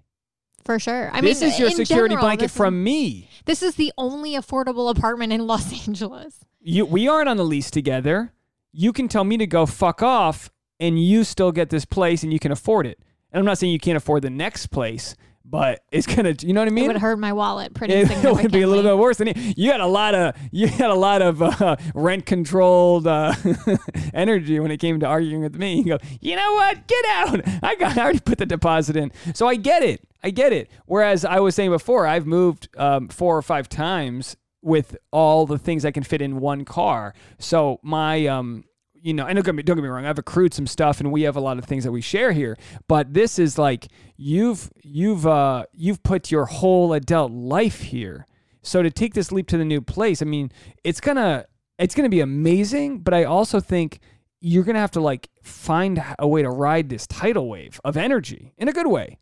For sure. I mean, this mean, is your security general, blanket this is- from me. This is the only affordable apartment in Los Angeles. You, we aren't on the lease together. You can tell me to go fuck off, and you still get this place, and you can afford it. And I'm not saying you can't afford the next place, but it's gonna. You know what I mean? it would hurt my wallet pretty it significantly. would be a little bit worse than you. You got a lot of you had a lot of uh, rent controlled uh, energy when it came to arguing with me. You go, you know what? Get out! I got I already put the deposit in, so I get it. I get it. Whereas I was saying before, I've moved um, four or five times with all the things I can fit in one car. So my um, you know, and don't get me don't get me wrong, I've accrued some stuff and we have a lot of things that we share here. But this is like you've you've uh you've put your whole adult life here. So to take this leap to the new place, I mean, it's gonna it's gonna be amazing, but I also think you're gonna have to like find a way to ride this tidal wave of energy in a good way.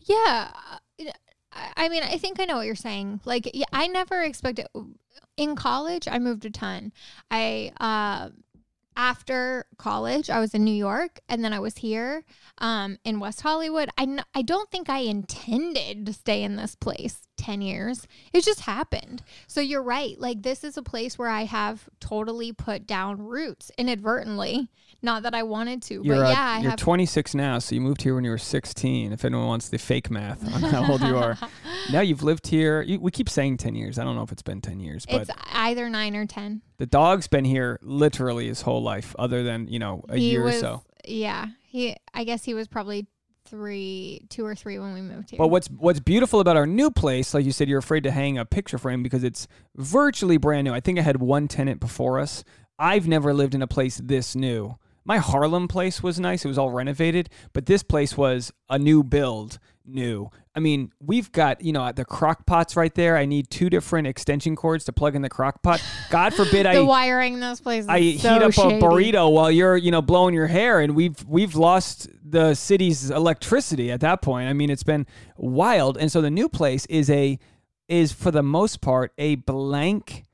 Yeah. I I mean, I think I know what you're saying. Like, yeah, I never expected. In college, I moved a ton. I uh, after college, I was in New York, and then I was here um, in West Hollywood. I n- I don't think I intended to stay in this place ten years. It just happened. So you're right. Like this is a place where I have totally put down roots inadvertently. Not that I wanted to, You're, but uh, yeah, I you're have. 26 now, so you moved here when you were 16. If anyone wants the fake math on how old you are, now you've lived here. You, we keep saying 10 years. I don't know if it's been 10 years, but it's either nine or ten. the dog's been here literally his whole life, other than you know a he year was, or so. Yeah, he. I guess he was probably three, two or three when we moved here. But what's what's beautiful about our new place, like you said, you're afraid to hang a picture frame because it's virtually brand new. I think I had one tenant before us. I've never lived in a place this new. My Harlem place was nice; it was all renovated, but this place was a new build, new. I mean, we've got you know the crock pots right there. I need two different extension cords to plug in the crock pot. God forbid the I wiring in this place. Is I so heat up shady. a burrito while you're, you know, blowing your hair, and we've we've lost the city's electricity at that point. I mean, it's been wild, and so the new place is a is for the most part a blank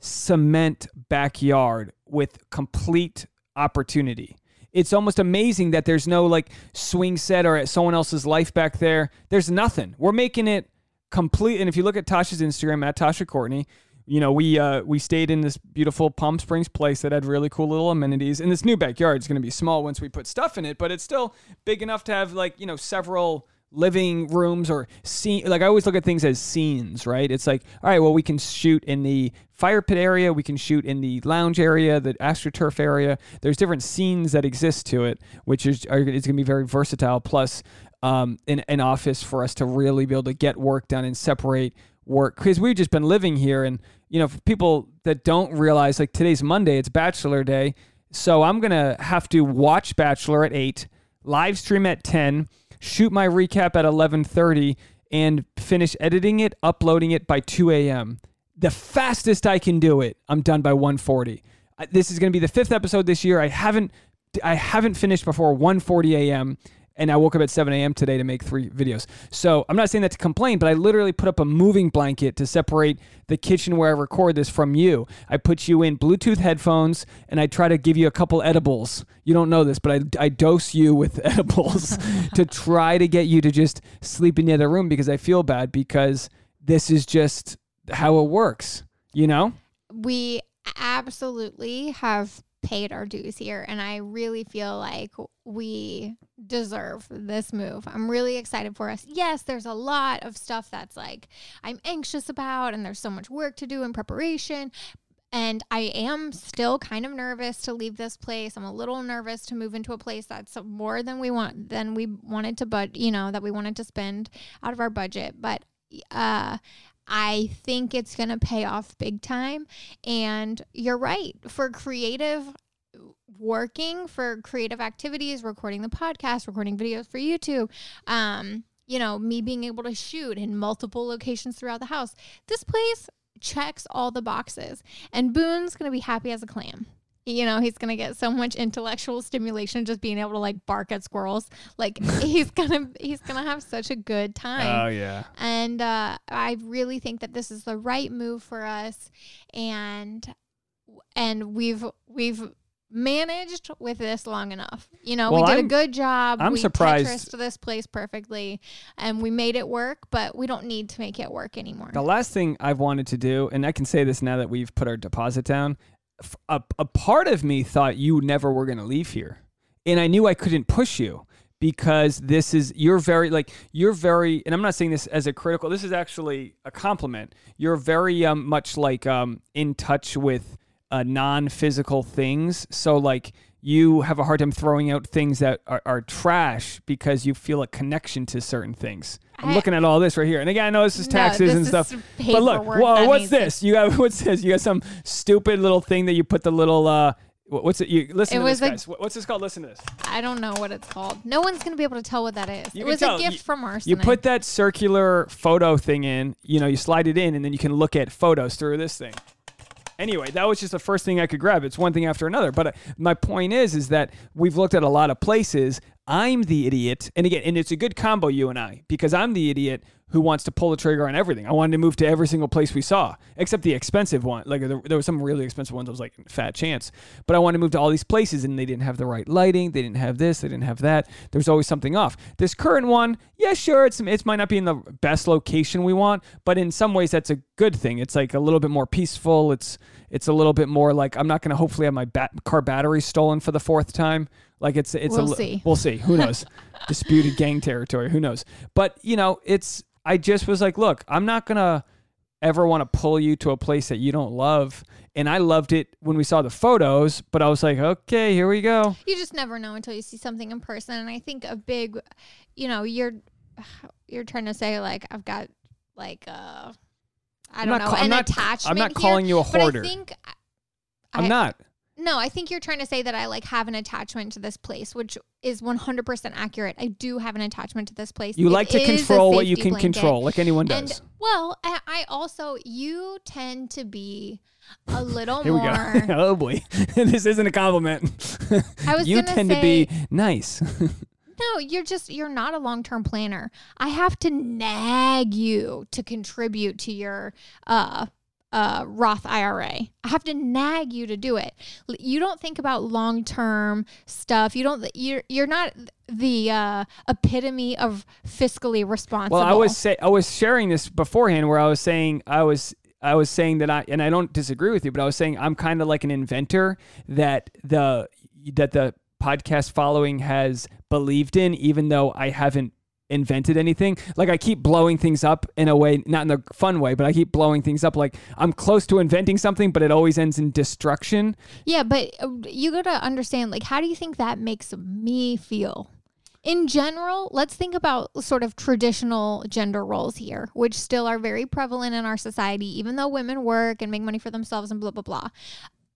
cement backyard with complete opportunity. It's almost amazing that there's no like swing set or at someone else's life back there. There's nothing. We're making it complete. And if you look at Tasha's Instagram at Tasha Courtney, you know, we uh, we stayed in this beautiful Palm Springs place that had really cool little amenities. And this new backyard is going to be small once we put stuff in it, but it's still big enough to have like you know several living rooms or scene. Like I always look at things as scenes, right? It's like, all right, well, we can shoot in the fire pit area, we can shoot in the lounge area, the astroturf area. There's different scenes that exist to it, which is are, it's going to be very versatile. Plus, um, an, an office for us to really be able to get work done and separate work because we've just been living here and you know for people that don't realize like today's monday it's bachelor day so i'm gonna have to watch bachelor at 8 live stream at 10 shoot my recap at 11.30 and finish editing it uploading it by 2 a.m the fastest i can do it i'm done by 1.40 this is gonna be the fifth episode this year i haven't i haven't finished before 1.40 a.m and I woke up at 7 a.m. today to make three videos. So I'm not saying that to complain, but I literally put up a moving blanket to separate the kitchen where I record this from you. I put you in Bluetooth headphones and I try to give you a couple edibles. You don't know this, but I, I dose you with edibles to try to get you to just sleep in the other room because I feel bad because this is just how it works, you know? we absolutely have paid our dues here and I really feel like we deserve this move. I'm really excited for us. Yes, there's a lot of stuff that's like I'm anxious about and there's so much work to do in preparation. And I am still kind of nervous to leave this place. I'm a little nervous to move into a place that's more than we want than we wanted to but you know that we wanted to spend out of our budget. But uh I think it's going to pay off big time. And you're right. For creative working, for creative activities, recording the podcast, recording videos for YouTube, um, you know, me being able to shoot in multiple locations throughout the house, this place checks all the boxes. And Boone's going to be happy as a clam you know he's gonna get so much intellectual stimulation just being able to like bark at squirrels like he's gonna he's gonna have such a good time Oh, yeah. and uh, I really think that this is the right move for us, and and we've we've managed with this long enough. You know, Well, we did I'm- a good job. I'm we surprised- Tetrised this place perfectly, and we made it work. But we don't need to make it work anymore. The last thing I've wanted to do, and I can say this now that we've put our deposit down, a, a part of me thought you never were going to leave here. And I knew I couldn't push you because this is, you're very, like, you're very, and I'm not saying this as a critical, this is actually a compliment. You're very um, much like um, in touch with uh, non physical things. So, like, you have a hard time throwing out things that are, are trash because you feel a connection to certain things. I'm I- looking at all this right here. And again, I know this is No, taxes this and is stuff. But look, whoa, what's this? You got what's this? You got some stupid little thing that you put the little uh what's it? You listen It to was this, guys. What- What's this called? Listen to this. I don't know what it's called. No one's gonna be able to tell what that is. You it was tell. a gift You- from Arsene. You put that circular photo thing in. You know, you slide it in, and then you can look at photos through this thing. Anyway, that was just the first thing I could grab. It's one thing after another. But uh, my point is, is that we've looked at a lot of places. I'm the idiot, and again, and it's a good combo, you and I, because I'm the idiot who wants to pull the trigger on everything. I wanted to move to every single place we saw, except the expensive one. Like there, there were some really expensive ones. I was like, fat chance. But I wanted to move to all these places, and they didn't have the right lighting. They didn't have this. They didn't have that. There's always something off. This current one, yeah, sure, it's it might not be in the best location we want, but in some ways that's a good thing. It's like a little bit more peaceful. It's it's a little bit more like I'm not going to hopefully have my bat- car battery stolen for the fourth time. Like it's it's We'll a see. we'll see. Who knows? Disputed gang territory. Who knows? But you know, it's I just was like, look, I'm not gonna ever want to pull you to a place that you don't love. And I loved it when we saw the photos, but I was like, okay, here we go. you just never know until you see something in person and i think a big you know you're you're trying to say like i've got like uh i I'm don't know ca- I'm an not- attachment I'm not here, calling you a hoarder. i think I'm I- not. No i think you're trying to say that i like have an attachment to this place which is 100% accurate i do have an attachment to this place You It like to control what you can blanket. control, like anyone does. and well I, I also you tend to be a little Here we more go. oh boy, this isn't a compliment. I was you tend to be nice. No, you're just you're not a long-term planner. I have to nag you to contribute to your uh uh Roth IRA. I have to nag you to do it. You don't think about long-term stuff. You don't you're you're not the uh epitome of fiscally responsible. Well, I was say I was sharing this beforehand where I was saying I was I was saying that I and I don't disagree with you, but I was saying I'm kind of like an inventor that the that the podcast following has believed in, even though I haven't invented anything. Like I keep blowing things up in a way, not in a fun way, but I keep blowing things up. Like I'm close to inventing something, but it always ends in destruction. Yeah, but uh, you got to understand, like, how do you think that makes me feel? In general, let's think about sort of traditional gender roles here, which still are very prevalent in our society, even though women work and make money for themselves and blah, blah, blah.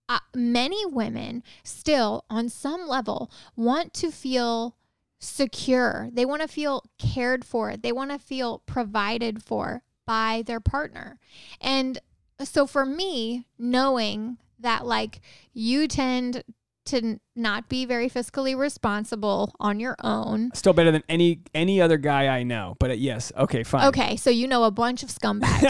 Uh, many women still, on some level, want to feel secure. They want to feel cared for. They want to feel provided for by their partner. And so for me, knowing that like you tend to not be very fiscally responsible on your own. Still better than any any other guy I know. But uh, yes, okay, fine. Okay, so you know a bunch of scumbags.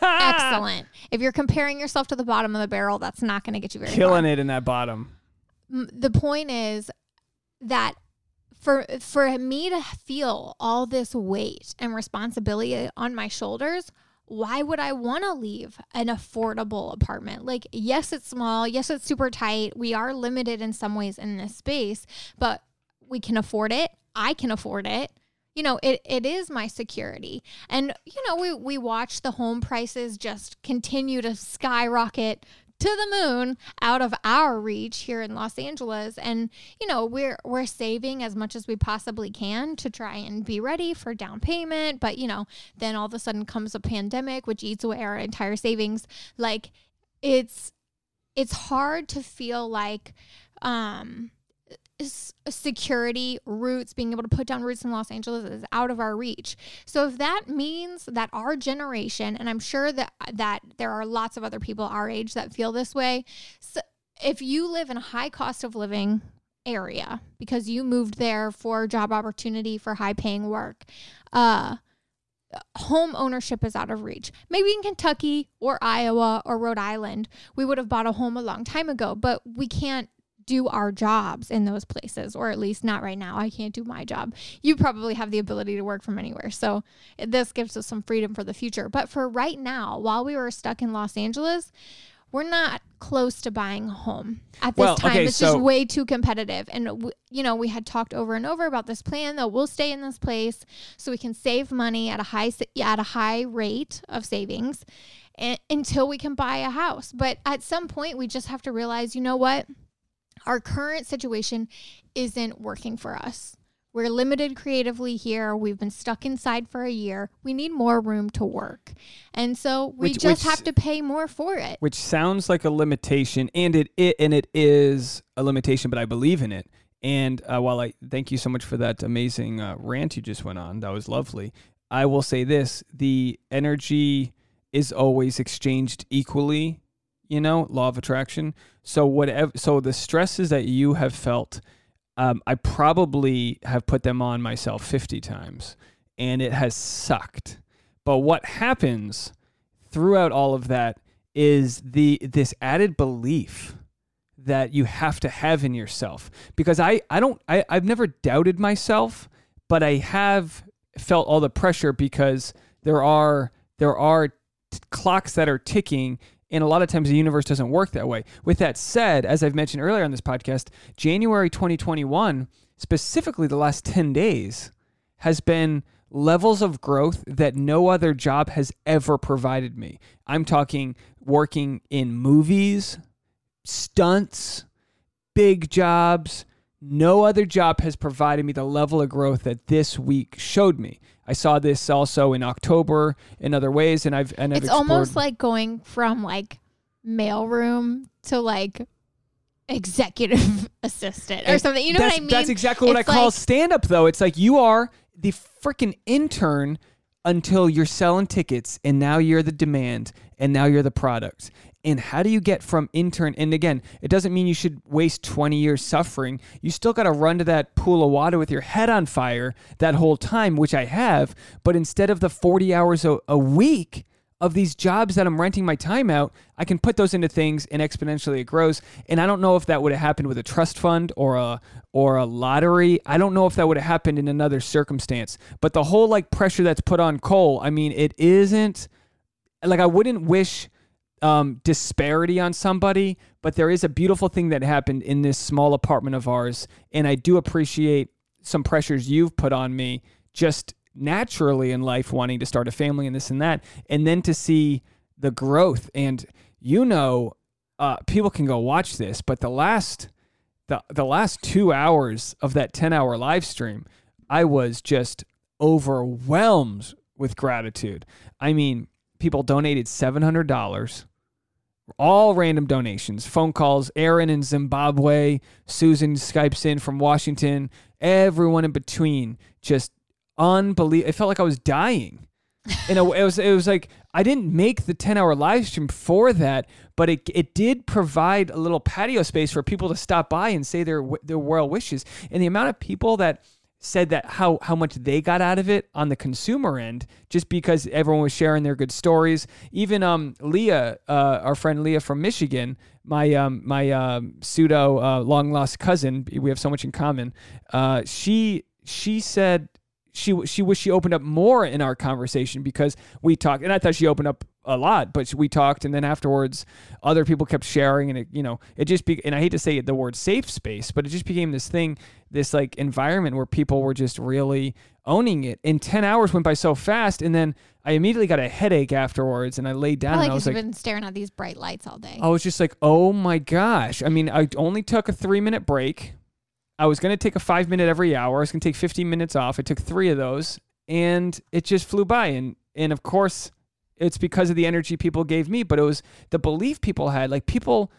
Excellent. If you're comparing yourself to the bottom of the barrel, that's not going to get you very Killing far. it in that bottom. The point is that for for me to feel all this weight and responsibility on my shoulders why would I want to leave an affordable apartment? Like, yes, it's small. Yes, it's super tight. We are limited in some ways in this space, but we can afford it. I can afford it. You know, it, it is my security. And, you know, we, we watch the home prices just continue to skyrocket to the moon out of our reach here in Los Angeles. And you know we're we're saving as much as we possibly can to try and be ready for down payment. But you know then all of a sudden comes a pandemic which eats away our entire savings. Like it's it's hard to feel like um security roots being able to put down roots in los angeles is out of our reach so if that means that our generation and i'm sure that that there are lots of other people our age that feel this way so if you live in a high cost of living area because you moved there for job opportunity for high paying work uh home ownership is out of reach. Maybe in Kentucky or Iowa or Rhode Island, we would have bought a home a long time ago, but we can't do our jobs in those places, or at least not right now. I can't do my job. You probably have the ability to work from anywhere. So this gives us some freedom for the future. But for right now, while we were stuck in Los Angeles, we're not close to buying a home at this Well, time. okay, it's so- just way too competitive. And, w- you know, we had talked over and over about this plan that we'll stay in this place so we can save money at a high, at a high rate of savings and, until we can buy a house. But at some point, we just have to realize, you know what? Our current situation isn't working for us. We're limited creatively here. We've been stuck inside for a year. We need more room to work. And so we Which- just which- have to pay more for it. which sounds like a limitation and it, it and it is a limitation but i believe in it and uh, while i thank you so much for that amazing uh, rant you just went on that was lovely i will say this the energy is always exchanged equally you know law of attraction. So whatever so the stresses that you have felt um, i probably have put them on myself 50 times and it has sucked. But what happens throughout all of that is the this added belief that you have to have in yourself. Because i i don't I, i've never doubted myself but i have felt all the pressure because there are there are t- clocks that are ticking and a lot of times the universe doesn't work that way with that said as i've mentioned earlier on this podcast january 2021 specifically the last 10 days has been levels of growth that no other job has ever provided me. I'm talking working in movies, stunts, big jobs. No other job has provided me the level of growth that this week showed me. I saw this also in October in other ways, and I've and I've it's almost like going from like mailroom to like executive assistant or something. You know what I mean? That's exactly what I It's call like- stand up, though. It's like you are the freaking intern until you're selling tickets, and now you're the demand, and now you're the product. And how do you get from intern? And again, it doesn't mean you should waste 20 years suffering. You still got to run to that pool of water with your head on fire that whole time, which I have. But instead of the 40 hours a, a week, of these jobs that I'm renting my time out, I can put those into things and exponentially it grows. And I don't know if that would have happened with a trust fund or a or a lottery. I don't know if that would have happened in another circumstance. But the whole like pressure that's put on Cole, I mean, it isn't like I wouldn't wish um, disparity on somebody, but there is a beautiful thing that happened in this small apartment of ours, and I do appreciate some pressures you've put on me just naturally in life, wanting to start a family and this and that, and then to see the growth. And you know, uh, people can go watch this, but the last the the last two hours of that ten hour live stream, I was just overwhelmed with gratitude. I mean, people donated seven hundred dollars all random donations, phone calls. Aaron in Zimbabwe, Susan Skypes in from Washington, everyone in between. Just unbelievable. It felt like I was dying. In a it was it was like I didn't make the ten hour live stream for that, but it it did provide a little patio space for people to stop by and say their their well wishes. And the amount of people that said that how how much they got out of it on the consumer end just because everyone was sharing their good stories. Even um leah uh, our friend leah from michigan my um my um pseudo uh, long lost cousin we have so much in common uh she she said she she wished she opened up more in our conversation because we talked and I thought she opened up a lot but we talked and then afterwards other people kept sharing and it you know it just be and I hate to say the word safe space but it just became this thing this like environment where people were just really owning it and 10 hours went by so fast and then I immediately got a headache afterwards and I laid down Probably and I was like been staring at these bright lights all day. I was just like oh my gosh I mean I only took a 3 minute break I was going to take a five minute every hour. I was going to take 15 minutes off. I took three of those and it just flew by. And, and of course, it's because of the energy people gave me, but it was the belief people had. Like people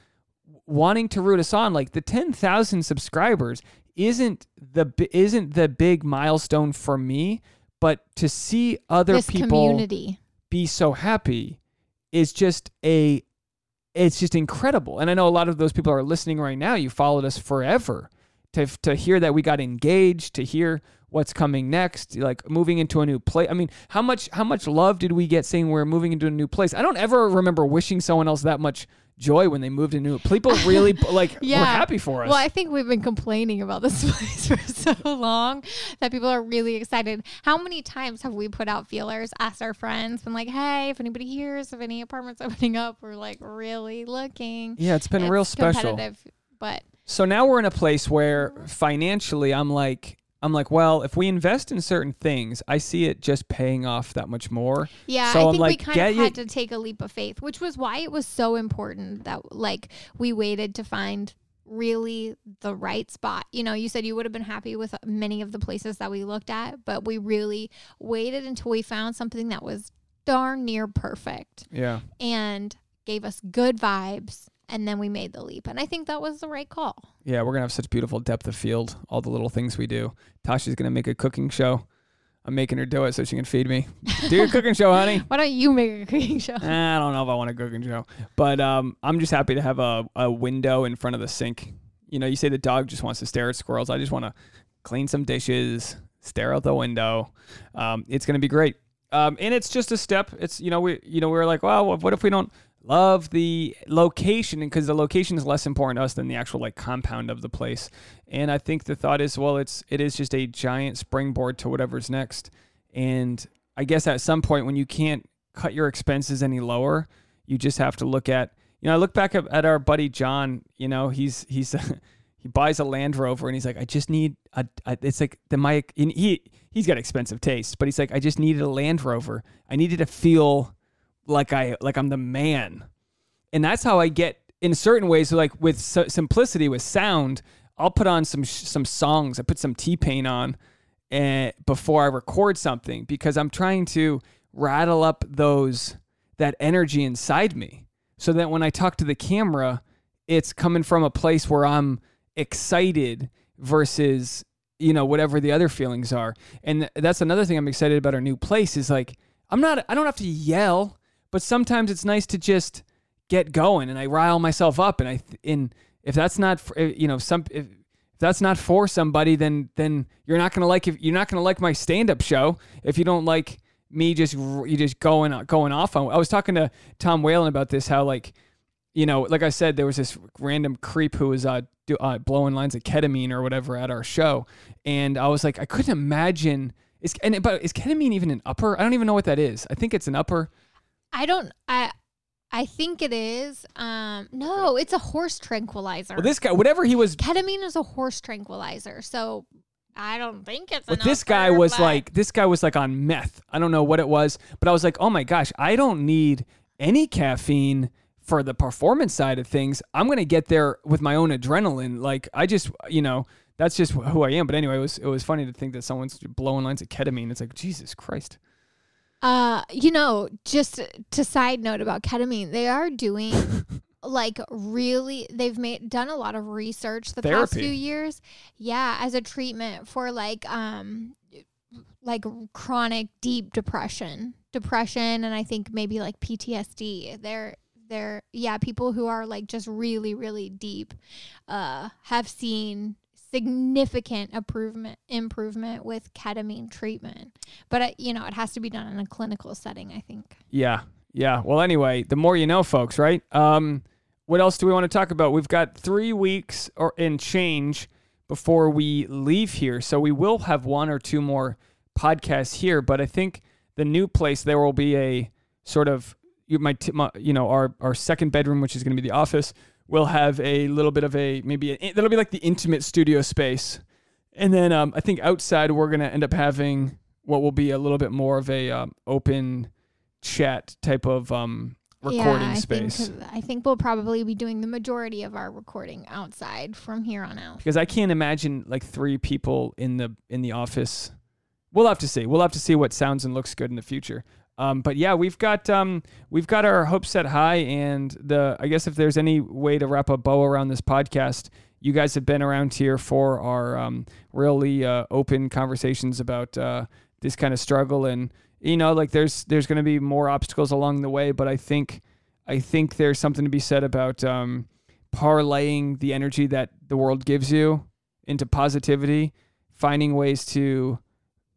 wanting to root us on. Like the 10,000 subscribers isn't the isn't the big milestone for me, but to see other this people community. be so happy is just a it's just incredible. And I know a lot of those people are listening right now. You followed us forever to to hear that we got engaged, to hear what's coming next, like moving into a new place. I mean, how much how much love did we get saying we're moving into a new place? I don't ever remember wishing someone else that much joy when they moved into it. People really like Yeah. were happy for us. Well, I think we've been complaining about this place for so long that people are really excited. How many times have we put out feelers, asked our friends, been like, hey, if anybody hears of any apartments opening up, we're like really looking. yeah, it's been It's real special. But So now we're in a place where financially I'm like I'm like, well, if we invest in certain things, I see it just paying off that much more. Yeah, So I I'm think like, we kind of had to take a leap of faith, which was why it was so important that like we waited to find really the right spot. You know, you said you would have been happy with uh, many of the places that we looked at, but we really waited until we found something that was darn near perfect Yeah. and gave us good vibes and then we made the leap. And I think that was the right call. Yeah, we're gonna have such beautiful depth of field. All the little things we do. Tasha's gonna make a cooking show. I'm making her do it so she can feed me. Do your cooking show, honey. Why don't you make a cooking show? I don't know if I want a cooking show, but um, I'm just happy to have a, a window in front of the sink. You know, you say the dog just wants to stare at squirrels. I just want to clean some dishes, stare out the window. Um, it's gonna be great. Um, and it's just a step. It's you know we you know we were like, well, what if we don't love the location because the location is less important to us than the actual like compound of the place. And I think the thought is, well, it's it is just a giant springboard to whatever's next. And I guess at some point when you can't cut your expenses any lower, you just have to look at you know I look back at, our buddy John. You know he's he's he buys a Land Rover and he's like I just need a, a it's like the my he he's got expensive tastes, but he's like I just needed a Land Rover. I needed to feel like I like I'm the man, and that's how I get in certain ways. Like with si- simplicity with sound, I'll put on some some songs. I put some T Pain on, and before I record something because I'm trying to rattle up those that energy inside me, so that when I talk to the camera, it's coming from a place where I'm excited versus you know whatever the other feelings are and that's another thing i'm excited about our new place is like i'm not i don't have to yell but sometimes it's nice to just get going and i rile myself up and i in if that's not you know some if, if that's not for somebody then then you're not gonna like if you're not gonna like my stand-up show if you don't like me just you just going going off on i was talking to tom whalen about this how like you know, like I said, there was this random creep who was uh, do, uh, blowing lines of ketamine or whatever at our show, and I was like, I couldn't imagine. Is and but is ketamine even an upper? I don't even know what that is. I think it's an upper. I don't I I think it is. Um, no, it's a horse tranquilizer. Well, this guy, whatever he was, Ketamine is a horse tranquilizer, so I don't think it's. but this guy was black- like, this guy was like on meth. I don't know what it was, but I was like, oh my gosh, I don't need any caffeine for the performance side of things. I'm gonna get there with my own adrenaline. Like I just, you know, that's just who I am. But anyway, it was it was funny to think that someone's blowing lines of ketamine. It's like Jesus Christ. Uh, you know, just to side note about ketamine, they are doing like really they've made done a lot of research the past few years. Yeah, as a treatment for like um like chronic deep depression, depression and I think maybe like PTSD. They're they're yeah, people who are like just really really deep uh have seen significant improvement improvement with ketamine treatment. But uh, you know, it has to be done in a clinical setting, I think. Yeah. Yeah. Well, anyway, the more you know, folks, right? Um, what else do we want to talk about? We've got three weeks or in change before we leave here. So we will have one or two more podcasts here, but I think the new place there will be a sort of my, my you know our our second bedroom which is going to be the office will have a little bit of a maybe a, that'll be like the intimate studio space. And then um, I think outside we're going to end up having what will be a little bit more of a um, open chat type of um, recording yeah, I space. Think, I think we'll probably be doing the majority of our recording outside from here on out. because I can't imagine like three people in the in the office. We'll have to see. We'll have to see what sounds and looks good in the future. Um, but yeah, we've got um, we've got our hopes set high, and the I guess if there's any way to wrap a bow around this podcast, you guys have been around here for our um, really uh, open conversations about uh, this kind of struggle, and you know, like there's there's going to be more obstacles along the way, but I think I think there's something to be said about um, parlaying the energy that the world gives you into positivity, finding ways to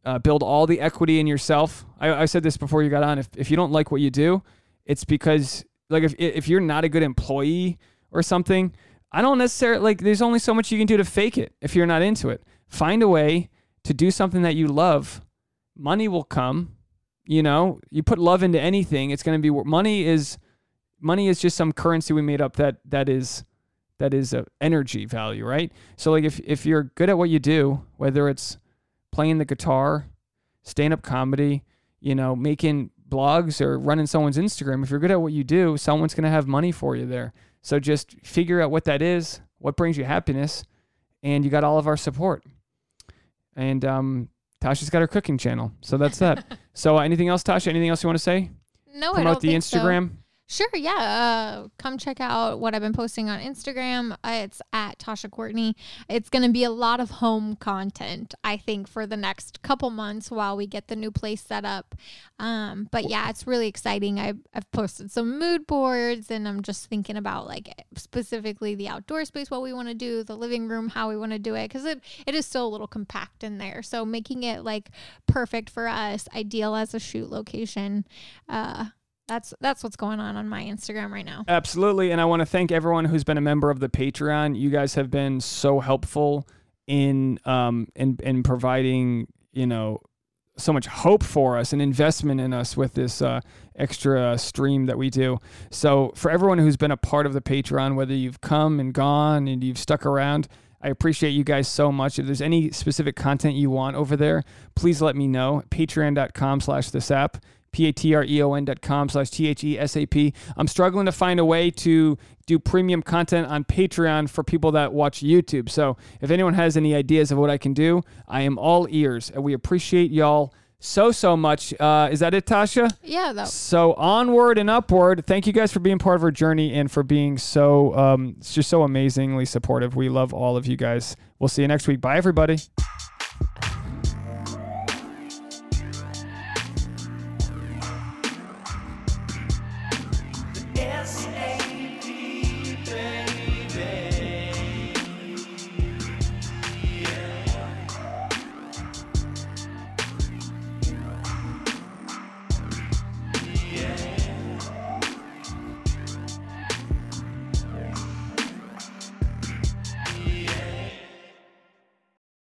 uh, build all the equity in yourself. I, I said this before you got on. If, if you don't like what you do, it's because like if if you're not a good employee or something, I don't necessarily like. There's only so much you can do to fake it if you're not into it. Find a way to do something that you love. Money will come. You know, you put love into anything, it's going to be money is money is just some currency we made up that that is that is a energy value, right? So like if if you're good at what you do, whether it's playing the guitar, stand up comedy, you know, making blogs or running someone's Instagram, if you're good at what you do, someone's going to have money for you there. So just figure out what that is, what brings you happiness, and you got all of our support. And um, Tasha's got her cooking channel. So that's that. so uh, anything else, Tasha? Anything else you want to say? No, I Promote don't the think so. Sure, yeah. Uh, come check out what I've been posting on Instagram. Uh, it's at Tasha Courtney. It's going to be a lot of home content, I think, for the next couple months while we get the new place set up. Um, but yeah, it's really exciting. I, I've posted some mood boards and I'm just thinking about like specifically the outdoor space, what we want to do, the living room, how we want to do it, because it, it is still a little compact in there. So making it like perfect for us, ideal as a shoot location. Uh, that's that's what's going on on my Instagram right now. Absolutely. And I want to thank everyone who's been a member of the Patreon. You guys have been so helpful in um in in providing, you know, so much hope for us and investment in us with this uh, extra stream that we do. So for everyone who's been a part of the Patreon, whether you've come and gone and you've stuck around, I appreciate you guys so much. If there's any specific content you want over there, please let me know. Patreon.com slash the SAP. P-A-T-R-E-O-N dot com slash T-H-E-S-A-P. I'm struggling to find a way to do premium content on Patreon for people that watch YouTube. So if anyone has any ideas of what I can do, I am all ears. And we appreciate y'all so, so much. Uh, is that it, Tasha? Yeah, though. So onward and upward. Thank you guys for being part of our journey and for being so, um, it's just so amazingly supportive. We love all of you guys. We'll see you next week. Bye, everybody.